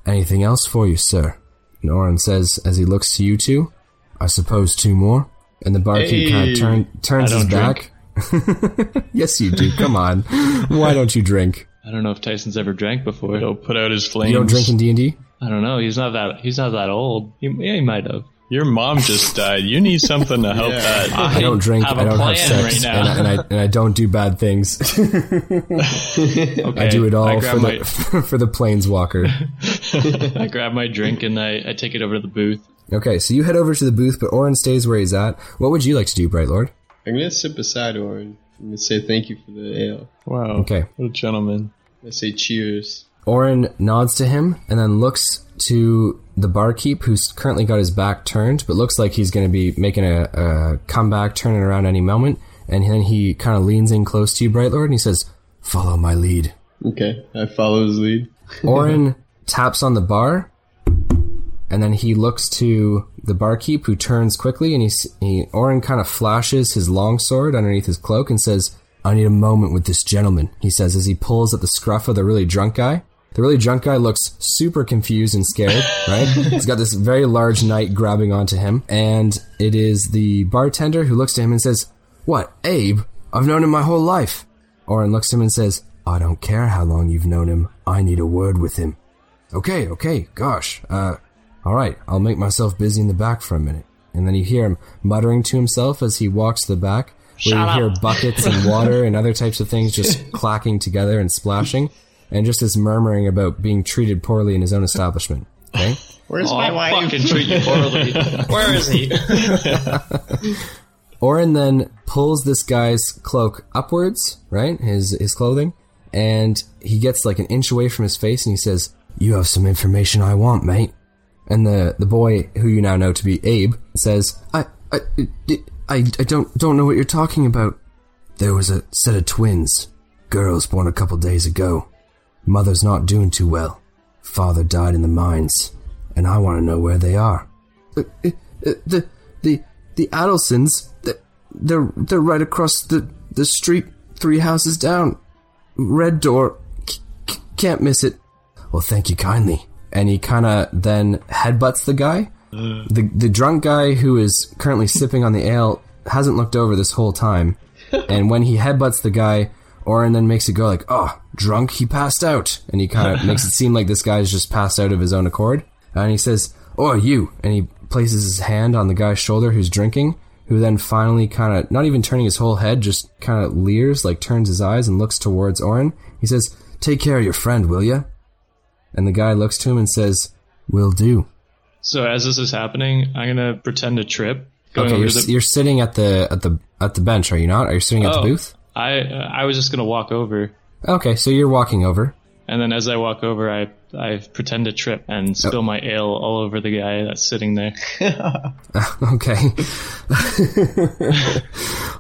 Anything else for you, sir? And Oren says, as he looks to you two, I suppose two more? And the barkeep kind of turn, turns his don't back. yes, you do. Come on. Why don't you drink? I don't know if Tyson's ever drank before. He'll put out his flames. You don't drink in D&D? I don't know. He's not that. He's not that old. He, yeah, he might have. Your mom just died. You need something to help Yeah. that. I don't drink, have I a don't have sex, right now. and, I, and, I, and I don't do bad things. Okay, I do it all for my the, for the planeswalker. I grab my drink and I, I take it over to the booth. Okay, so you head over to the booth, but Oren stays where he's at. What would you like to do, Bright Lord? I'm gonna sit beside Oren. I'm gonna say thank you for the ale. Wow. Okay. What a gentleman. I say cheers. Oren nods to him and then looks to the barkeep who's currently got his back turned, but looks like he's going to be making a, a comeback, turning around any moment. And then he kind of leans in close to you, Bright Lord, and he says, Follow my lead. Okay, I follow his lead. Oren taps on the bar, and then he looks to the barkeep who turns quickly, and he's, he Oren kind of flashes his longsword underneath his cloak and says, "I need a moment with this gentleman." He says as he pulls at the scruff of the really drunk guy. The really drunk guy looks super confused and scared, right? He's got this very large knight grabbing onto him, and it is the bartender who looks to him and says, "What, Abe? I've known him my whole life." Oren looks to him and says, I don't care how long you've known him. I need a word with him. Okay, okay, gosh. Uh, alright, I'll make myself busy in the back for a minute. And then you hear him muttering to himself as he walks to the back, where Shut you hear buckets and water and other types of things just clacking together and splashing, and just this murmuring about being treated poorly in his own establishment. Okay? Where's Oh, my I'll wife? fucking treat you poorly. Where is he? Oren then pulls this guy's cloak upwards, right? His his clothing, and he gets like an inch away from his face, and he says, "You have some information I want, mate." And the the boy, who you now know to be Abe, says, "I I I, I don't don't know what you're talking about." There was a set of twins, girls born a couple days ago. Mother's not doing too well. Father died in the mines, and I want to know where they are. Uh, uh, uh, the the the Adelsons, they're they're right across the the street, three houses down. Red door, C- c- can't miss it. Well, thank you kindly. And he kind of then headbutts the guy, the the drunk guy who is currently sipping on the ale hasn't looked over this whole time, and when he headbutts the guy, Oren then makes it go like, "Oh, drunk, he passed out," and he kind of makes it seem like this guy's just passed out of his own accord, and he says, "Oh, you," and he places his hand on the guy's shoulder who's drinking, who then finally kind of not even turning his whole head, just kind of leers, like turns his eyes and looks towards Oren. He says, "Take care of your friend, will ya?" And the guy looks to him and says, "Will do." So as this is happening, I'm gonna pretend to trip. Okay, you're, the, you're sitting at the at the at the bench, are you not? Are you sitting at the Oh. booth? I uh, I was just gonna walk over, Okay, so you're walking over. and then as I walk over, I I pretend to trip and spill my ale all over the guy that's sitting there. Okay.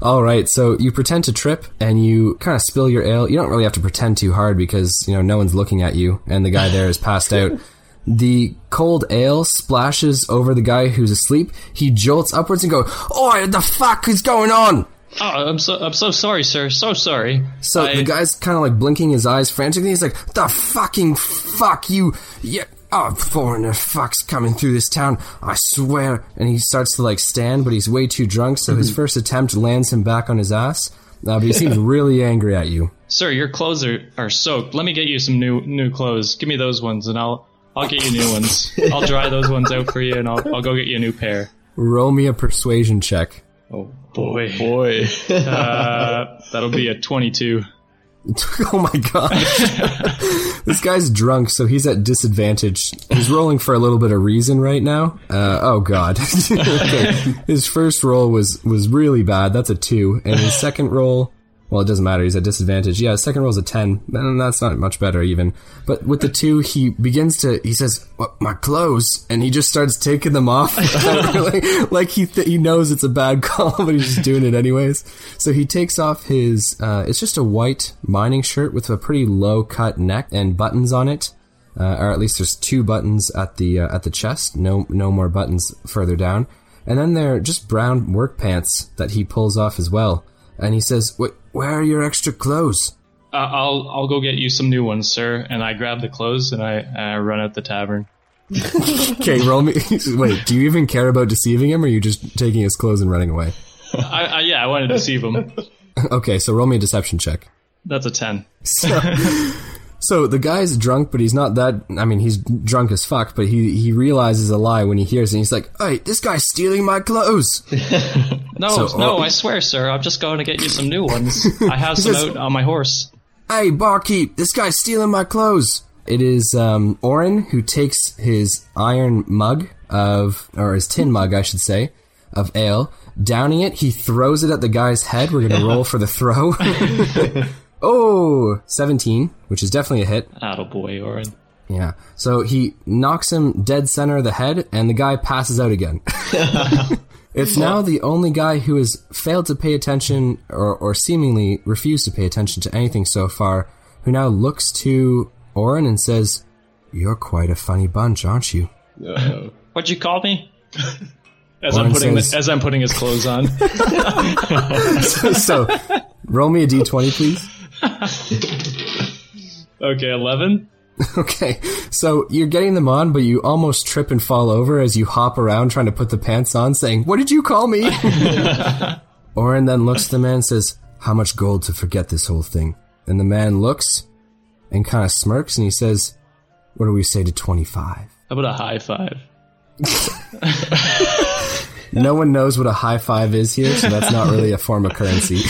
All right. So you pretend to trip and you kind of spill your ale. You don't really have to pretend too hard because, you know, no one's looking at you and the guy there is passed out. The cold ale splashes over the guy who's asleep. He jolts upwards and goes, Oh, the fuck is going on? Oh, I'm so I'm so sorry, sir. So sorry. So I- the guy's kind of like blinking his eyes frantically. He's like, "The fucking fuck you! Yeah, oh, foreigner fuck's coming through this town. I swear!" And he starts to like stand, but he's way too drunk. So his first attempt lands him back on his ass. Uh, but he seems really angry at you. Sir, your clothes are, are soaked. Let me get you some new new clothes. Give me those ones, and I'll I'll get you new ones. I'll dry those ones out for you, and I'll I'll go get you a new pair. Roll me a persuasion check. Oh boy, Boy. uh, that'll be a twenty-two. oh my god. this guy's drunk, so he's at disadvantage. He's rolling for a little bit of reason right now. Uh, oh god. okay. His first roll was, was really bad. That's a two. And his second roll, well, it doesn't matter. He's at disadvantage. Yeah, second roll's a 10. And that's not much better even. But with the two, he begins to, he says, my clothes? And he just starts taking them off. like, like he, th- he knows it's a bad call, but he's just doing it anyways. So he takes off his, uh, it's just a white mining shirt with a pretty low cut neck and buttons on it. Uh, or at least there's two buttons at the, uh, at the chest. No, no more buttons further down. And then there are just brown work pants that he pulls off as well. And he says, Wait, where are your extra clothes? Uh, I'll I'll go get you some new ones, sir. And I grab the clothes and I, I run out the tavern. Okay, roll me. Wait, do you even care about deceiving him, or are you just taking his clothes and running away? I, I yeah, I wanted to deceive him. Okay, so roll me a deception check. That's a ten. So, so the guy's drunk, but he's not that. I mean, he's drunk as fuck, but he he realizes a lie when he hears it. And he's like, "Hey, this guy's stealing my clothes." No, So, no, uh, I swear, sir. I'm just going to get you some new ones. I have some says- out on my horse. hey, barkeep, this guy's stealing my clothes. It is um, Oren who takes his iron mug of, or his tin mug, I should say, of ale, downing it. He throws it at the guy's head. We're going to roll for the throw. Oh, 17, which is definitely a hit. Attaboy, Oren. Yeah. So he knocks him dead center of the head, and the guy passes out again. it's now the only guy who has failed to pay attention, or, or seemingly refused to pay attention to anything so far, who now looks to Oren and says, You're quite a funny bunch, aren't you? Uh-oh. What'd you call me? As Oren I'm putting says- the, as I'm putting his clothes on. so, roll me a d20, please. Okay, eleven. Okay, so you're getting them on, but you almost trip and fall over as you hop around trying to put the pants on, saying, What did you call me? Oren then looks at the man and says, How much gold to forget this whole thing? And the man looks and kind of smirks and he says, What do we say to 25? How about a high five? No one knows what a high five is here, so that's not really a form of currency.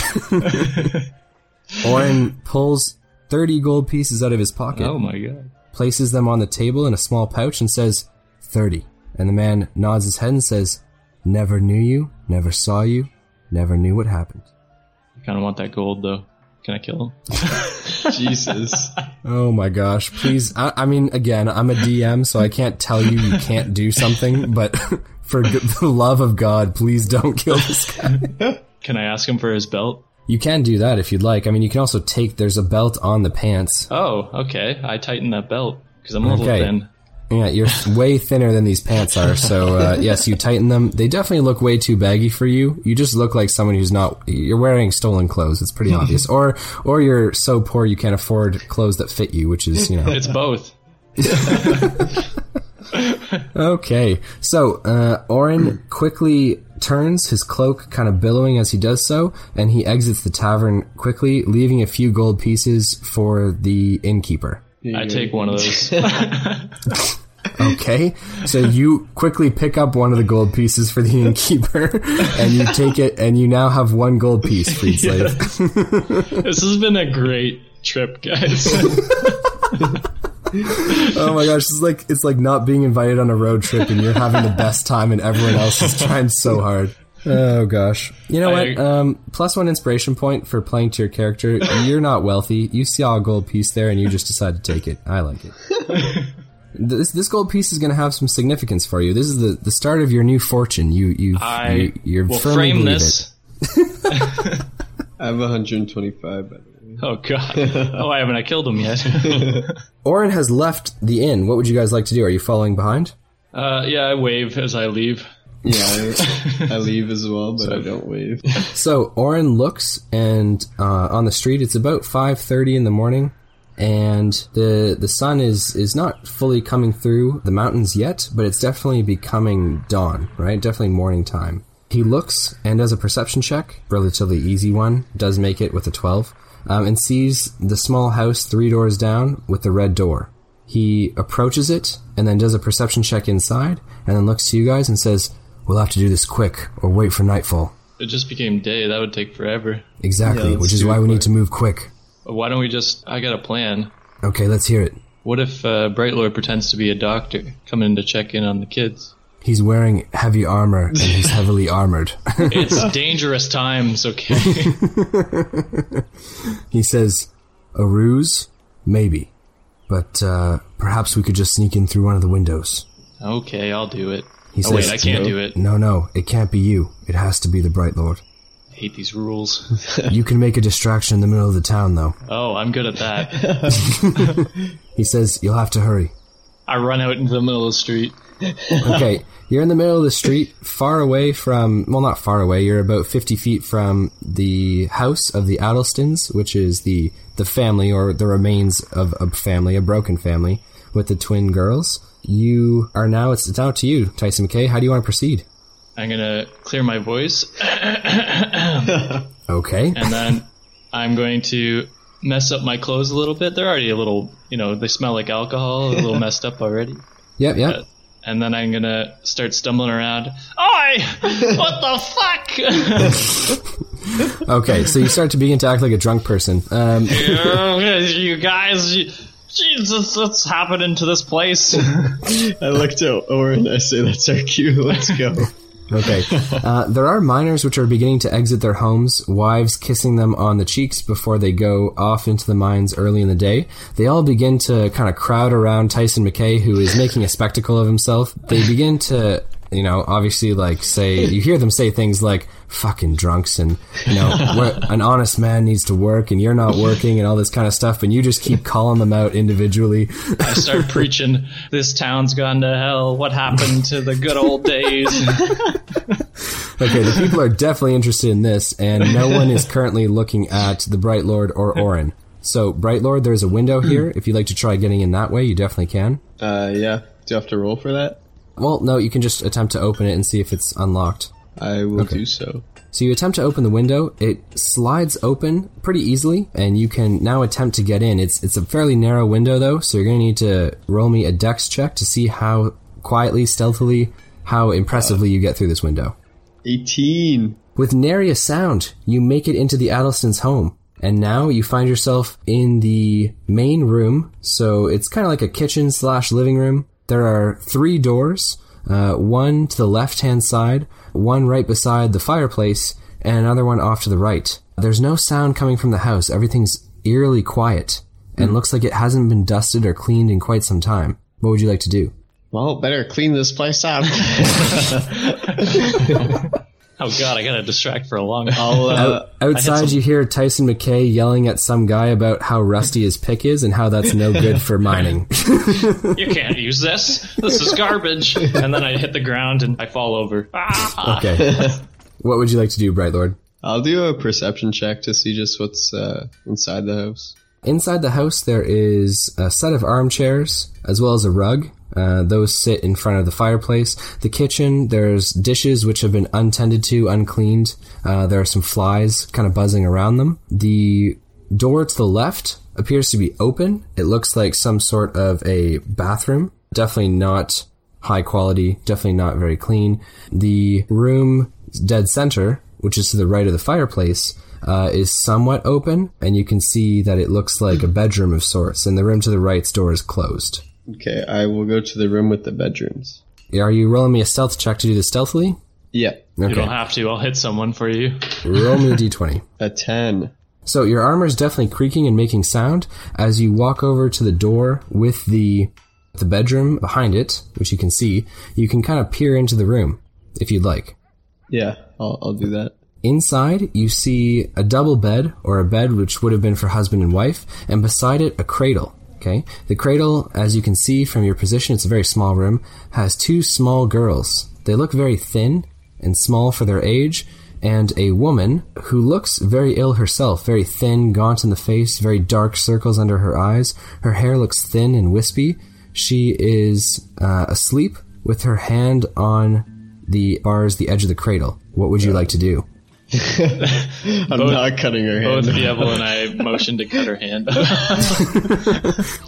Oren pulls 30 gold pieces out of his pocket. Oh my god. places them on the table in a small pouch and says, 30. And the man nods his head and says, Never knew you, never saw you, never knew what happened. I kind of want that gold though. Can I kill him? Jesus. Oh my gosh, please. I, I mean, again, I'm a DM, so I can't tell you you can't do something, but for g- the love of God, please don't kill this guy. Can I ask him for his belt? You can do that if you'd like. I mean, you can also take, there's a belt on the pants. Oh, okay. I tighten that belt because I'm a little Okay. thin. Yeah, you're way thinner than these pants are. So uh, yes, you tighten them. They definitely look way too baggy for you. You just look like someone who's not. You're wearing stolen clothes. It's pretty obvious. Or or you're so poor you can't afford clothes that fit you, which is you know. It's both. Okay, so uh, Orin quickly turns, his cloak kind of billowing as he does so, and he exits the tavern quickly, leaving a few gold pieces for the innkeeper. I take one of those. Okay, so you quickly pick up one of the gold pieces for the innkeeper, and you take it, and you now have one gold piece, freed slave. this has been a great trip, guys. Oh my gosh, it's like it's like not being invited on a road trip, and you're having the best time, and everyone else is trying so hard. Oh gosh, you know I- what? Um, plus one inspiration point for playing to your character. You're not wealthy. You saw a gold piece there, and you just decide to take it. I like it. This this gold piece is going to have some significance for you. This is the, the start of your new fortune. You you I you you're will firmly frame believe this. I have 125, by the way. Oh god. Oh, I haven't. I killed him yet. it. Orin has left the inn. What would you guys like to do? Are you following behind? Uh, yeah, I wave as I leave. Yeah, I, I leave as well, but I don't wave. So Orin looks, and uh, on the street, it's about five thirty in the morning, and the the sun is is not fully coming through the mountains yet, but it's definitely becoming dawn. Right, definitely morning time. He looks and does a perception check, relatively easy one. Does make it with a twelve, um, and sees the small house three doors down with the red door. He approaches it and then does a perception check inside, and then looks to you guys and says, "We'll have to do this quick, or wait for nightfall." It just became day. That would take forever. Exactly, Yeah, which is why it we need to move quick. Why don't we just? I got a plan. Okay, let's hear it. What if uh, Bright Lord pretends to be a doctor coming to check in on the kids? He's wearing heavy armor and he's heavily armored. It's dangerous times, okay? he says, A ruse? Maybe. But uh, perhaps we could just sneak in through one of the windows. okay, I'll do it. He Oh wait, says, I can't do it. No, no, it can't be you. It has to be the Bright Lord. I hate these rules. You can make a distraction in the middle of the town, though. Oh, I'm good at that. He says, You'll have to hurry. I run out into the middle of the street. Okay, you're in the middle of the street, far away from, well, not far away, you're about 50 feet from the house of the Adelstons, which is the, the family or the remains of a family, a broken family, with the twin girls. You are now, it's, it's out to you, Tyson McKay. How do you want to proceed? I'm gonna clear my voice, Okay. and then I'm going to mess up my clothes a little bit. They're already a little, you know, they smell like alcohol, a little messed up already. Yep, yep. And then I'm gonna start stumbling around. Oi! What the fuck? Okay, so you start to begin to act like a drunk person. Um, you guys, Jesus, what's happening to this place? I look to Orin, I say, that's our cue, let's go. Okay. Uh, there are miners which are beginning to exit their homes, wives kissing them on the cheeks before they go off into the mines early in the day. They all begin to kind of crowd around Tyson McKay, who is making a spectacle of himself. They begin to, you know, obviously, like, say, you hear them say things like, fucking drunks, and, you know, "We're- an honest man needs to work, and you're not working, and all this kind of stuff, and you just keep calling them out individually. I start preaching, this town's gone to hell. What happened to the good old days? Okay, the people are definitely interested in this, and no one is currently looking at the Bright Lord or Orin. So, Bright Lord, there's a window here. If you'd like to try getting in that way, you definitely can. Uh, yeah. Do you have to roll for that? Well, no, you can just attempt to open it and see if it's unlocked. I will do so. So you attempt to open the window. It slides open pretty easily, and you can now attempt to get in. It's it's a fairly narrow window though, so you're going to need to roll me a dex check to see how quietly, stealthily, how impressively you get through this window. 18. With nary a sound, you make it into the Adelstons' home. And now you find yourself in the main room. So it's kind of like a kitchen slash living room. There are three doors, uh, one to the left hand side, one right beside the fireplace, and another one off to the right. There's no sound coming from the house. Everything's eerily quiet and looks like it hasn't been dusted or cleaned in quite some time. What would you like to do? Well, better clean this place up. Oh god, I gotta distract for a long I'll, uh, Outside, some- you hear Tyson McKay yelling at some guy about how rusty his pick is and how that's no good for mining. You can't use this. This is garbage. And then I hit the ground and I fall over. Ah! okay. what would you like to do, Bright Lord? I'll do a perception check to see just what's uh, inside the house. Inside the house, there is a set of armchairs, as well as a rug, Uh, those sit in front of the fireplace. The kitchen, there's dishes which have been untended to, uncleaned. Uh, there are some flies kind of buzzing around them. The door to the left appears to be open. It looks like some sort of a bathroom. Definitely not high quality, definitely not very clean. The room dead center, which is to the right of the fireplace, uh, is somewhat open, and you can see that it looks like a bedroom of sorts, and the room to the right's door is closed. Okay, I will go to the room with the bedrooms. Are you rolling me a stealth check to do this stealthily? Yeah, You Okay. don't have to. I'll hit someone for you. Roll me a d20. a 10. So your armor is definitely creaking and making sound as you walk over to the door with the the bedroom behind it, which you can see. You can kind of peer into the room if you'd like. Yeah, I'll, I'll do that. Inside, you see a double bed or a bed which would have been for husband and wife, and beside it a cradle. Okay, the cradle, as you can see from your position, it's a very small room, has two small girls. They look very thin and small for their age, and a woman who looks very ill herself, very thin, gaunt in the face, very dark circles under her eyes. Her hair looks thin and wispy. She is uh, asleep with her hand on the bars, the edge of the cradle. What would you like to do? I'm not cutting her hand. Both hand. Diablo and I motioned to cut her hand.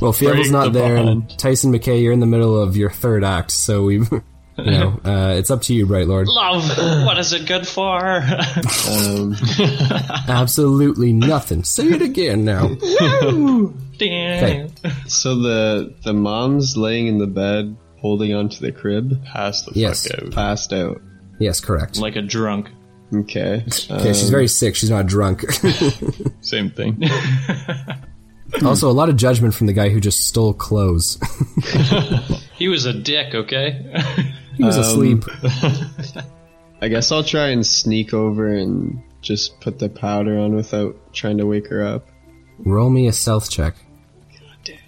Well, Fievel's Break not the there, and. Tyson McKay, you're in the middle of your third act, so we, you know, uh, it's up to you, Bright Lord. Love, what is it good for? Um, Absolutely nothing. Say it again now. Damn. so the the mom's laying in the bed, holding onto the crib, passed the Yes. fuck out. passed out. Yes, correct. Like a drunk. Okay. Okay, she's very um, sick. She's not drunk. Same thing. also, a lot of judgment from the guy who just stole clothes. He was a dick, okay? he was asleep. I guess I'll try and sneak over and just put the powder on without trying to wake her up. Roll me a stealth check.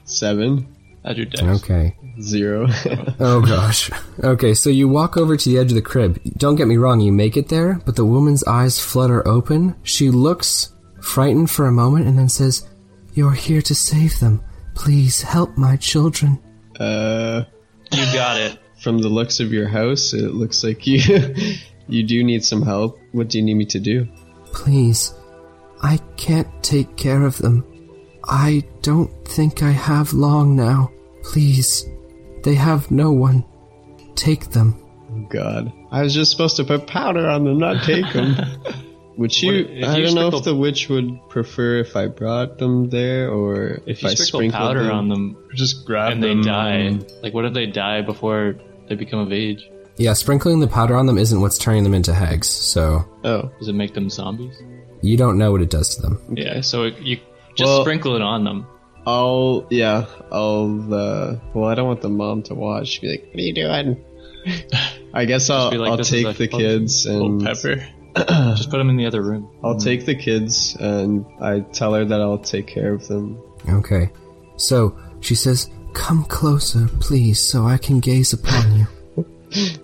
Seven, How'd your dex? Okay. zero. Oh gosh. Okay, so you walk over to the edge of the crib. Don't get me wrong, you make it there, but the woman's eyes flutter open. She looks frightened for a moment and then says, You're here to save them. Please help my children. uh, You got it. from the looks of your house, it looks like you you do need some help. What do you need me to do? Please, I can't take care of them. I don't think I have long now. Please, they have no one. Take them. Oh God, I was just supposed to put powder on them, not take them. Would you? What- I you don't know if the witch would prefer if I brought them there or If if, you I sprinkle powder them. on them Just grab them? and they them. die, um, like what if they die before they become of age? Yeah, sprinkling the powder on them isn't what's turning them into hags, so Oh, Does it make them zombies? you don't know what it does to them. Yeah, so it, you just Well- sprinkle it on them. I'll yeah, I'll. uh Well, I don't want the mom to watch. She'd be like, "What are you doing?" I guess I'll like, I'll take the kids and pepper. Just put them in the other room. I'll take the kids and I tell her that I'll take care of them. Okay. So, she says, Come closer, please, so I can gaze upon you.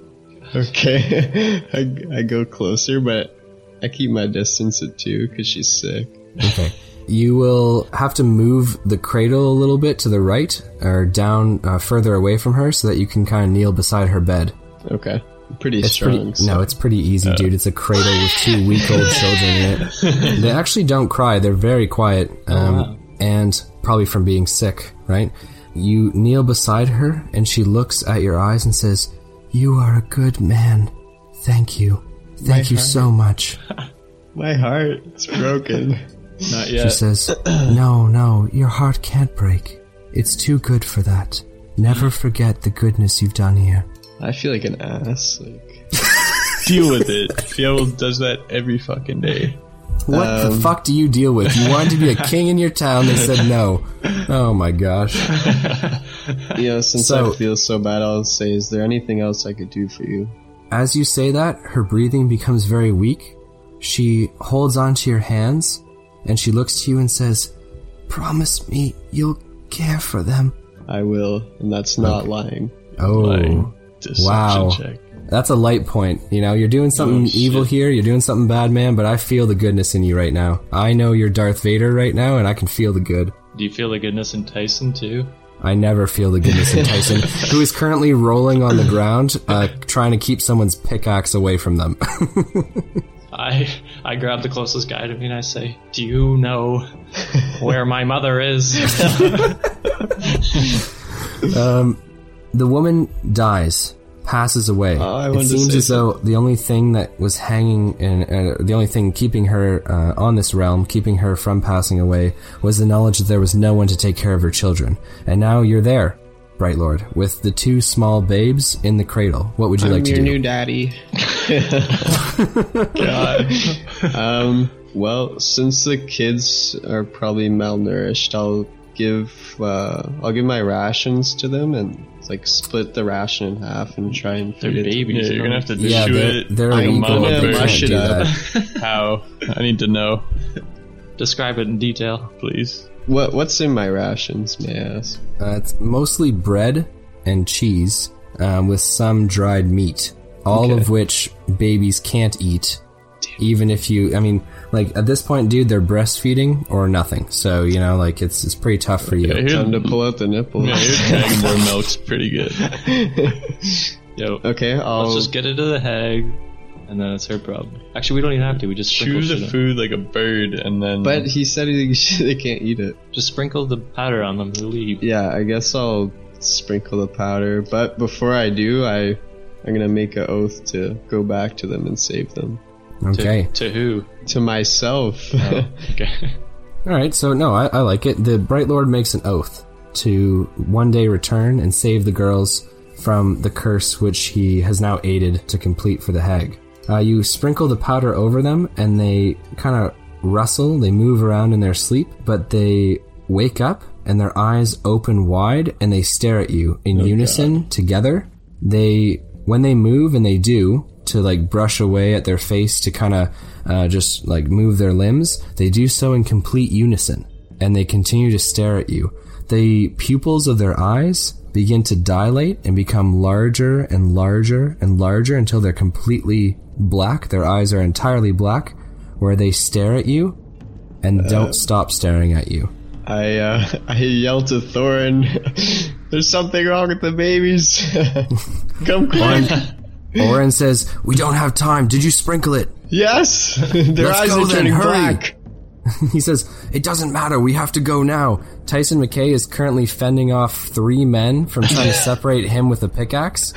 Okay, I, I go closer, but I keep my distance at two because she's sick. Okay. You will have to move the cradle a little bit to the right or down uh, further away from her so that you can kind of kneel beside her bed. Okay, pretty It's strong. pretty, so- no, it's pretty easy, dude. It's a cradle with two week old children in it. They actually don't cry. They're very quiet. Um, wow. And probably from being sick, right? You kneel beside her and she looks at your eyes and says, You are a good man. Thank you. Thank you so much. my heart is broken. Not She says, No, no, your heart can't break. It's too good for that. Never forget the goodness you've done here. I feel like an ass. Like, Deal with it. Fievel does that every fucking day. What the um, fuck do you deal with? You wanted to be a king in your town, they said no. Oh my gosh. you know, since So- I feel so bad, I'll say, is there anything else I could do for you? As you say that, her breathing becomes very weak. She holds onto your hands and she looks to you and says, Promise me you'll care for them. I will, and that's not lying. Oh, Lying. Wow. check. that's a light point. You know, you're doing something Oh, evil here, you're doing something bad, man, but I feel the goodness in you right now. I know you're Darth Vader right now and I can feel the good. Do you feel the goodness in Tyson too? I never feel the goodness in Tyson, who is currently rolling on the ground, uh, trying to keep someone's pickaxe away from them. I I grab the closest guy to me and I say, "Do you know where my mother is?" the woman dies, passes away. Oh, I it seems as though the only thing that was hanging and uh, the only thing keeping her uh, on this realm, keeping her from passing away, was the knowledge that there was no one to take care of her children. And now you're there, Bright Lord, with the two small babes in the cradle. What would you like to do? your do? new daddy. God. Um, well, since the kids are probably malnourished, I'll give uh, I'll give my rations to them and like split the ration in half and try and They're feed it. babies. Yeah, you you're gonna have to yeah, chew they're, it. they're I'm gonna mush it up. How? I need to know, Describe it in detail. please. What what's in my rations, may I ask? Uh, it's mostly bread and cheese um, with some dried meat, all Okay. of which babies can't eat. Even if you, I mean, like at this point, dude, they're breastfeeding or nothing. So you know, like it's it's pretty tough for you. Yeah, here- Time to pull out the nipple. yeah, your Magmore milk's pretty good. Yo, Okay, I'll let's just get it to the hag, and then it's her problem. Actually, we don't even have to. We just sprinkle Chew shit the on- food like a bird, and then. But he said he, they can't eat it. Just sprinkle the powder on them. They'll leave. Yeah, I guess I'll sprinkle the powder. But before I do, I I'm gonna make an oath to go back to them and save them. Okay. To who? To myself. Okay. All right. So no, I, I like it. The Bright Lord makes an oath to one day return and save the girls from the curse which he has now aided to complete for the hag. Uh, you sprinkle the powder over them, and they kind of rustle. They move around in their sleep, but they wake up and their eyes open wide, and they stare at you in unison together. They, when they move, and they do to like brush away at their face to kind of uh, just like move their limbs, they do so in complete unison, and they continue to stare at you. The pupils of their eyes begin to dilate and become larger and larger and larger until they're completely black. Their eyes are entirely black, where they stare at you and don't stop staring at you. I uh, I yell to Thorin, "There's something wrong with the babies. Come quick!" Oren says, "We don't have time. Did you sprinkle it?" yes, their Let's eyes go are then, turning hurry. black. He says, "It doesn't matter. We have to go now." Tyson McKay is currently fending off three men from trying to separate him with a pickaxe.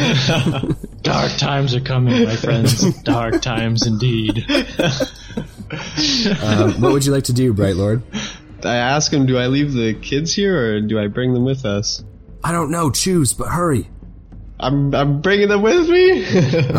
Dark times are coming, my friends. Dark times indeed. Um, what would you like to do, Bright Lord? I ask him, "Do I leave the kids here or do I bring them with us?" I don't know. Choose, but hurry. I'm I'm bringing them with me.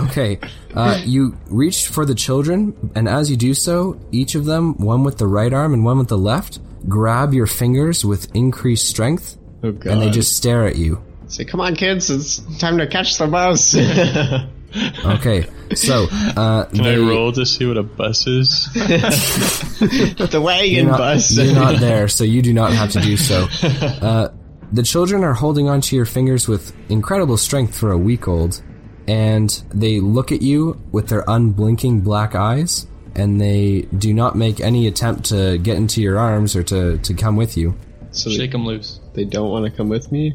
Okay. Uh, you reach for the children, and as you do so, each of them, one with the right arm and one with the left, grab your fingers with increased strength, oh God! and they just stare at you. say, "Come on, kids! It's time to catch the mouse." Okay. So, uh, Can they, I roll to see what a bus is? the wagon you're not, bus. you're not there, so you do not have to do so. Uh, the children are holding onto your fingers with incredible strength for a week old, and they look at you with their unblinking black eyes, and they do not make any attempt to get into your arms or to, to come with you. so they, Shake them loose. they don't want to come with me.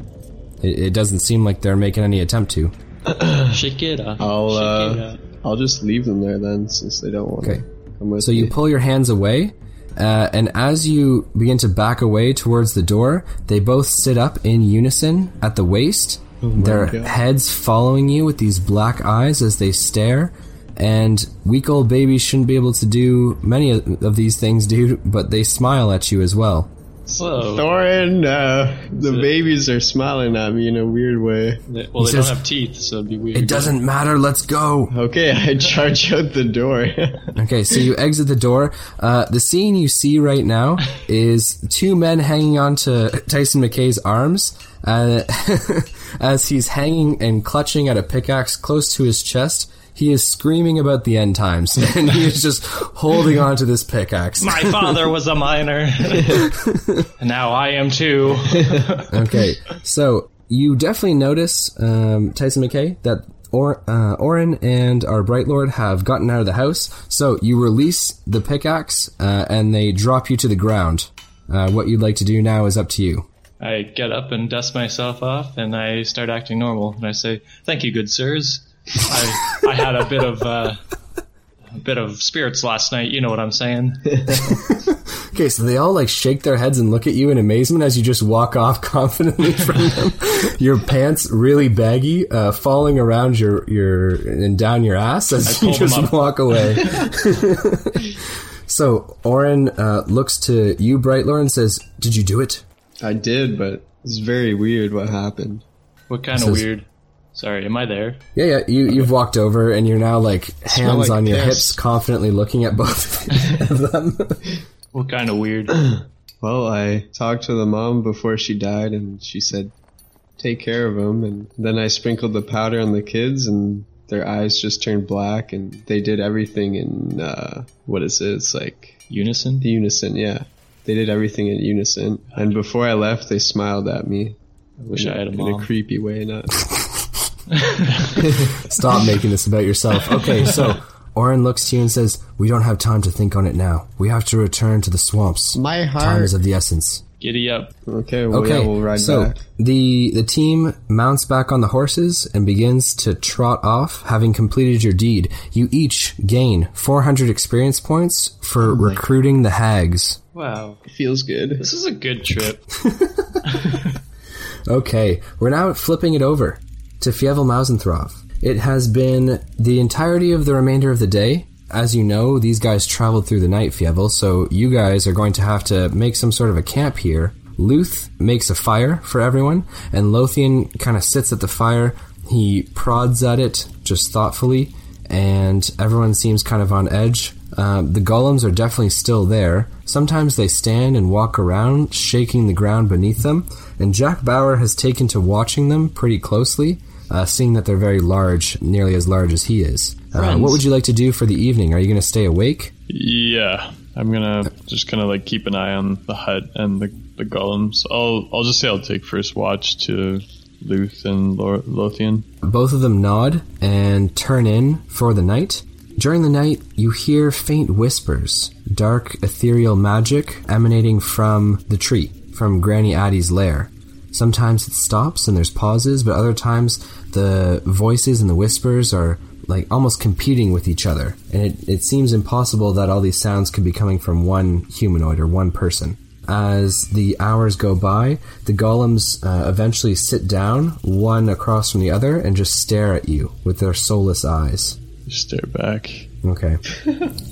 It, it doesn't seem like they're making any attempt to. Shake it up. I'll Shake uh, up. I'll just leave them there then, since they don't want to Okay. come with So me. you pull your hands away, uh, and as you begin to back away towards the door, they both sit up in unison at the waist, their God. heads following you with these black eyes as they stare. And weak old babies shouldn't be able to do many of of these things, dude, but they smile at you as well. Whoa. Thorin, uh, the babies are smiling at me in a weird way. They- well, He they says- don't have teeth, so it'd be weird. It doesn't matter, let's go! Okay, I charge out the door. Okay, so you exit the door. Uh, the scene you see right now is two men hanging on to Tyson McKay's arms uh, as he's hanging and clutching at a pickaxe close to his chest. He is screaming about the end times, and he is just holding on to this pickaxe. My father was a miner. and now I am too. Okay, so you definitely notice, um, Tyson McKay, that or, uh, Oren and our Bright Lord have gotten out of the house. So you release the pickaxe, uh, and they drop you to the ground. Uh, what you'd like to do now is up to you. I get up and dust myself off, and I start acting normal. And I say, "Thank you, good sirs. I, I had a bit of uh, a bit of spirits last night. You know what I'm saying." Okay, so they all like shake their heads and look at you in amazement as you just walk off confidently from them. your pants really baggy, uh, falling around your your and down your ass as you just walk away. so Oren uh, looks to you, Bright Lord, and says, "Did you do it?" I did, but it's very weird what happened. What kind of weird? Sorry, am I there? Yeah, yeah. You you've walked over and you're now like hands like on your piss. hips, confidently looking at both of them. What kind of weird? Well, I talked to the mom before she died, and she said, "Take care of them." And then I sprinkled the powder on the kids, and their eyes just turned black, and they did everything in uh, what is it? It's like Unison? The unison. Yeah, they did everything in unison. And before I left, they smiled at me. I wish I had a mom. in a creepy way, not. Stop making this about yourself. Okay, so Oren looks to you and says, "We don't have time to think on it now. We have to return to the swamps. My Time heart. is of the essence." Giddy up. Okay, well, Okay, yeah, we'll ride so back. the the team mounts back on the horses and begins to trot off, having completed your deed. You each gain 400 experience points for oh recruiting the hags. Wow. Feels good. This is a good trip. Okay, we're now flipping it over to Fievel Mausenthrov. It has been the entirety of the remainder of the day. As you know, these guys traveled through the night, Fievel, so you guys are going to have to make some sort of a camp here. Luth makes a fire for everyone, and Lothian kind of sits at the fire. He prods at it just thoughtfully, and everyone seems kind of on edge. Uh, the golems are definitely still there. Sometimes they stand and walk around, shaking the ground beneath them, and Jack Bauer has taken to watching them pretty closely, uh, seeing that they're very large, nearly as large as he is. Uh, what would you like to do for the evening? Are you going to stay awake? Yeah, I'm gonna just kind of like keep an eye on the hut and the, the golems. I'll I'll just say I'll take first watch to Luth and Lothian. Both of them nod and turn in for the night. During the night, you hear faint whispers, dark ethereal magic emanating from the tree, from Granny Addie's lair. Sometimes it stops and there's pauses, but other times the voices and the whispers are like almost competing with each other. And it, it seems impossible that all these sounds could be coming from one humanoid or one person. As the hours go by, the golems uh, eventually sit down, one across from the other, and just stare at you with their soulless eyes. Stare back. Okay.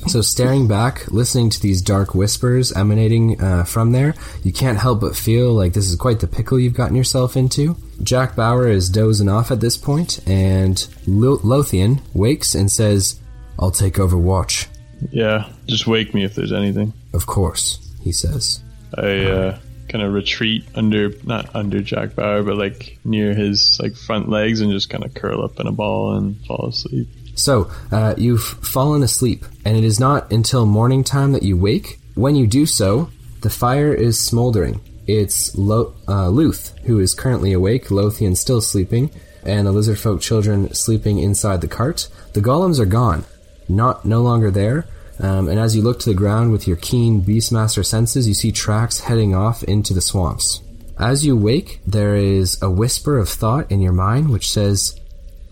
so staring back, listening to these dark whispers emanating uh, from there, you can't help but feel like this is quite the pickle you've gotten yourself into. Jack Bauer is dozing off at this point, and Lo- Lothian wakes and says, "I'll take over watch." Yeah, just wake me if there's anything. Of course, he says. I uh, kind of retreat under, not under Jack Bauer, but like near his like front legs and just kind of curl up in a ball and fall asleep. So, uh, you've fallen asleep, and it is not until morning time that you wake. When you do so, the fire is smoldering. It's Lo- uh, Luth, who is currently awake, Lothian still sleeping, and the lizard folk children sleeping inside the cart. The golems are gone, not no longer there. Um, and as you look to the ground with your keen Beastmaster senses, you see tracks heading off into the swamps. As you wake, there is a whisper of thought in your mind which says,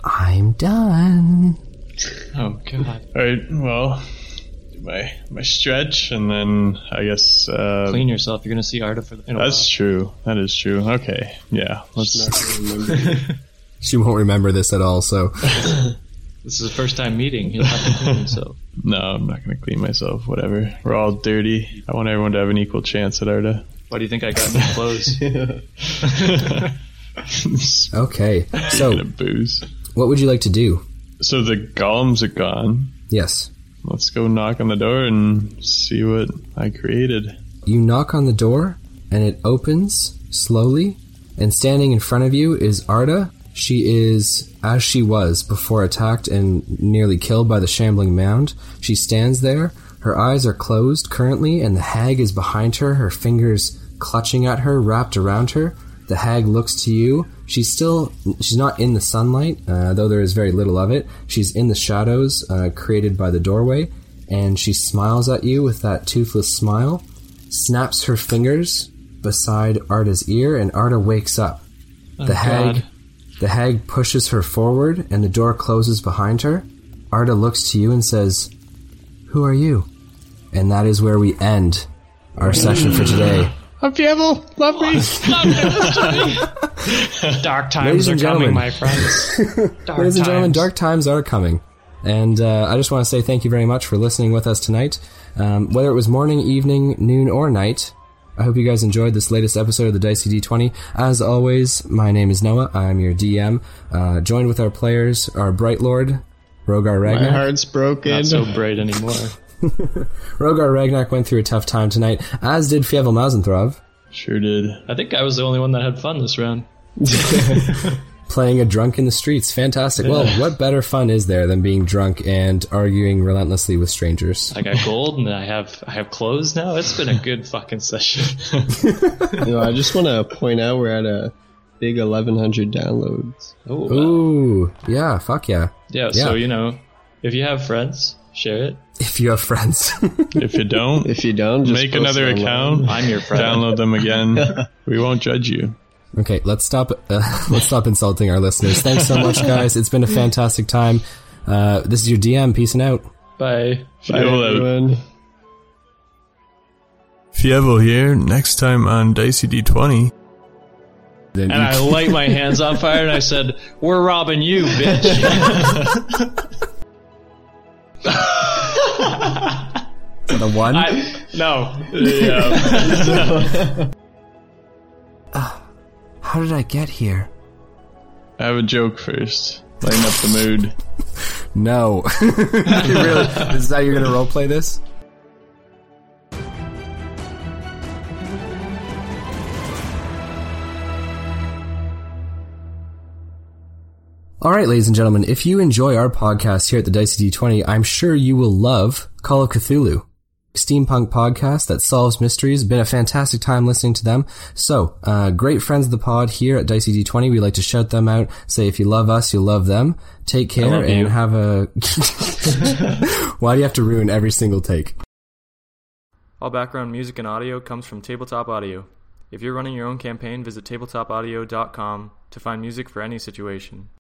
I'm done. Oh god. All right, well, my my stretch and then I guess uh, Clean yourself. You're gonna see Arda for the, in a That's while. true. That is true. Okay, yeah. Let's. Not remember. She won't remember this at all, so This is the first time meeting. He'll have to clean himself. No, I'm not gonna clean myself. Whatever. We're all dirty. I want everyone to have an equal chance at Arda. Why do you think I got new clothes? okay. So, booze. what would you like to do? So the golems are gone. Yes. Let's go knock on the door and see what I created. You knock on the door, and it opens slowly, and standing in front of you is Arda. She is as she was before attacked and nearly killed by the shambling mound. She stands there. Her eyes are closed currently, and the hag is behind her, her fingers clutching at her, wrapped around her. The hag looks to you. She's still, she's not in the sunlight, uh, though there is very little of it. She's in the shadows uh, created by the doorway, and she smiles at you with that toothless smile snaps her fingers beside Arda's ear, and Arda wakes up. the hag, God. the hag pushes her forward, and the door closes behind her. Arda looks to you and says, "Who are you?" And that is where we end our session for today. Fievel, love me. Dark times Ladies are and coming, gentlemen. my friends. Dark Ladies and gentlemen, times. dark times are coming. And uh, I just want to say thank you very much for listening with us tonight. Um, whether it was morning, evening, noon, or night, I hope you guys enjoyed this latest episode of the Dicey D20. As always, my name is Noah. I'm your DM. Uh, joined with our players, our Bright Lord, Rogar Ragnar. My Ragnar. heart's broken. Not so bright anymore. Rogar Ragnar went through a tough time tonight, as did Fievel Mausenthrov, Sure did. I think I was the only one that had fun this round. playing a drunk in the streets. Fantastic. Well, what better fun is there than being drunk and arguing relentlessly with strangers? I got gold and I have I have clothes now. It's been a good fucking session. You know, I just want to point out we're at a big 1100 downloads. oh, wow. Ooh, yeah, fuck yeah. yeah, yeah. So you know, if you have friends, share it. If you have friends. If you don't, If you don't, just make another account. I'm your friend. Download them again. we won't judge you. okay, let's stop. Uh, let's stop insulting our listeners. Thanks so much, guys. It's been a fantastic time. Uh, this is your DM. Peace and out. Bye. Bye, Fievel everyone. Fievel here. Next time on Dicey D20. Then And I light my hands on fire and I said, "We're robbing you, bitch." the one. I no. Yeah. Uh, how did I get here? I have a joke first. Lighten up the mood. No. You really, is that how you're gonna roleplay this? All right, ladies and gentlemen, if you enjoy our podcast here at the Dicey D20, I'm sure you will love Call of Cthulhu. Steampunk podcast that solves mysteries. Been a fantastic time listening to them. So, uh, great friends of the pod here at Dicey D20. We like to shout them out. Say, if you love us, you'll love them. Take care and you. have a. Why do you have to ruin every single take? All background music and audio comes from Tabletop Audio. If you're running your own campaign, visit tabletopaudio.com to find music for any situation.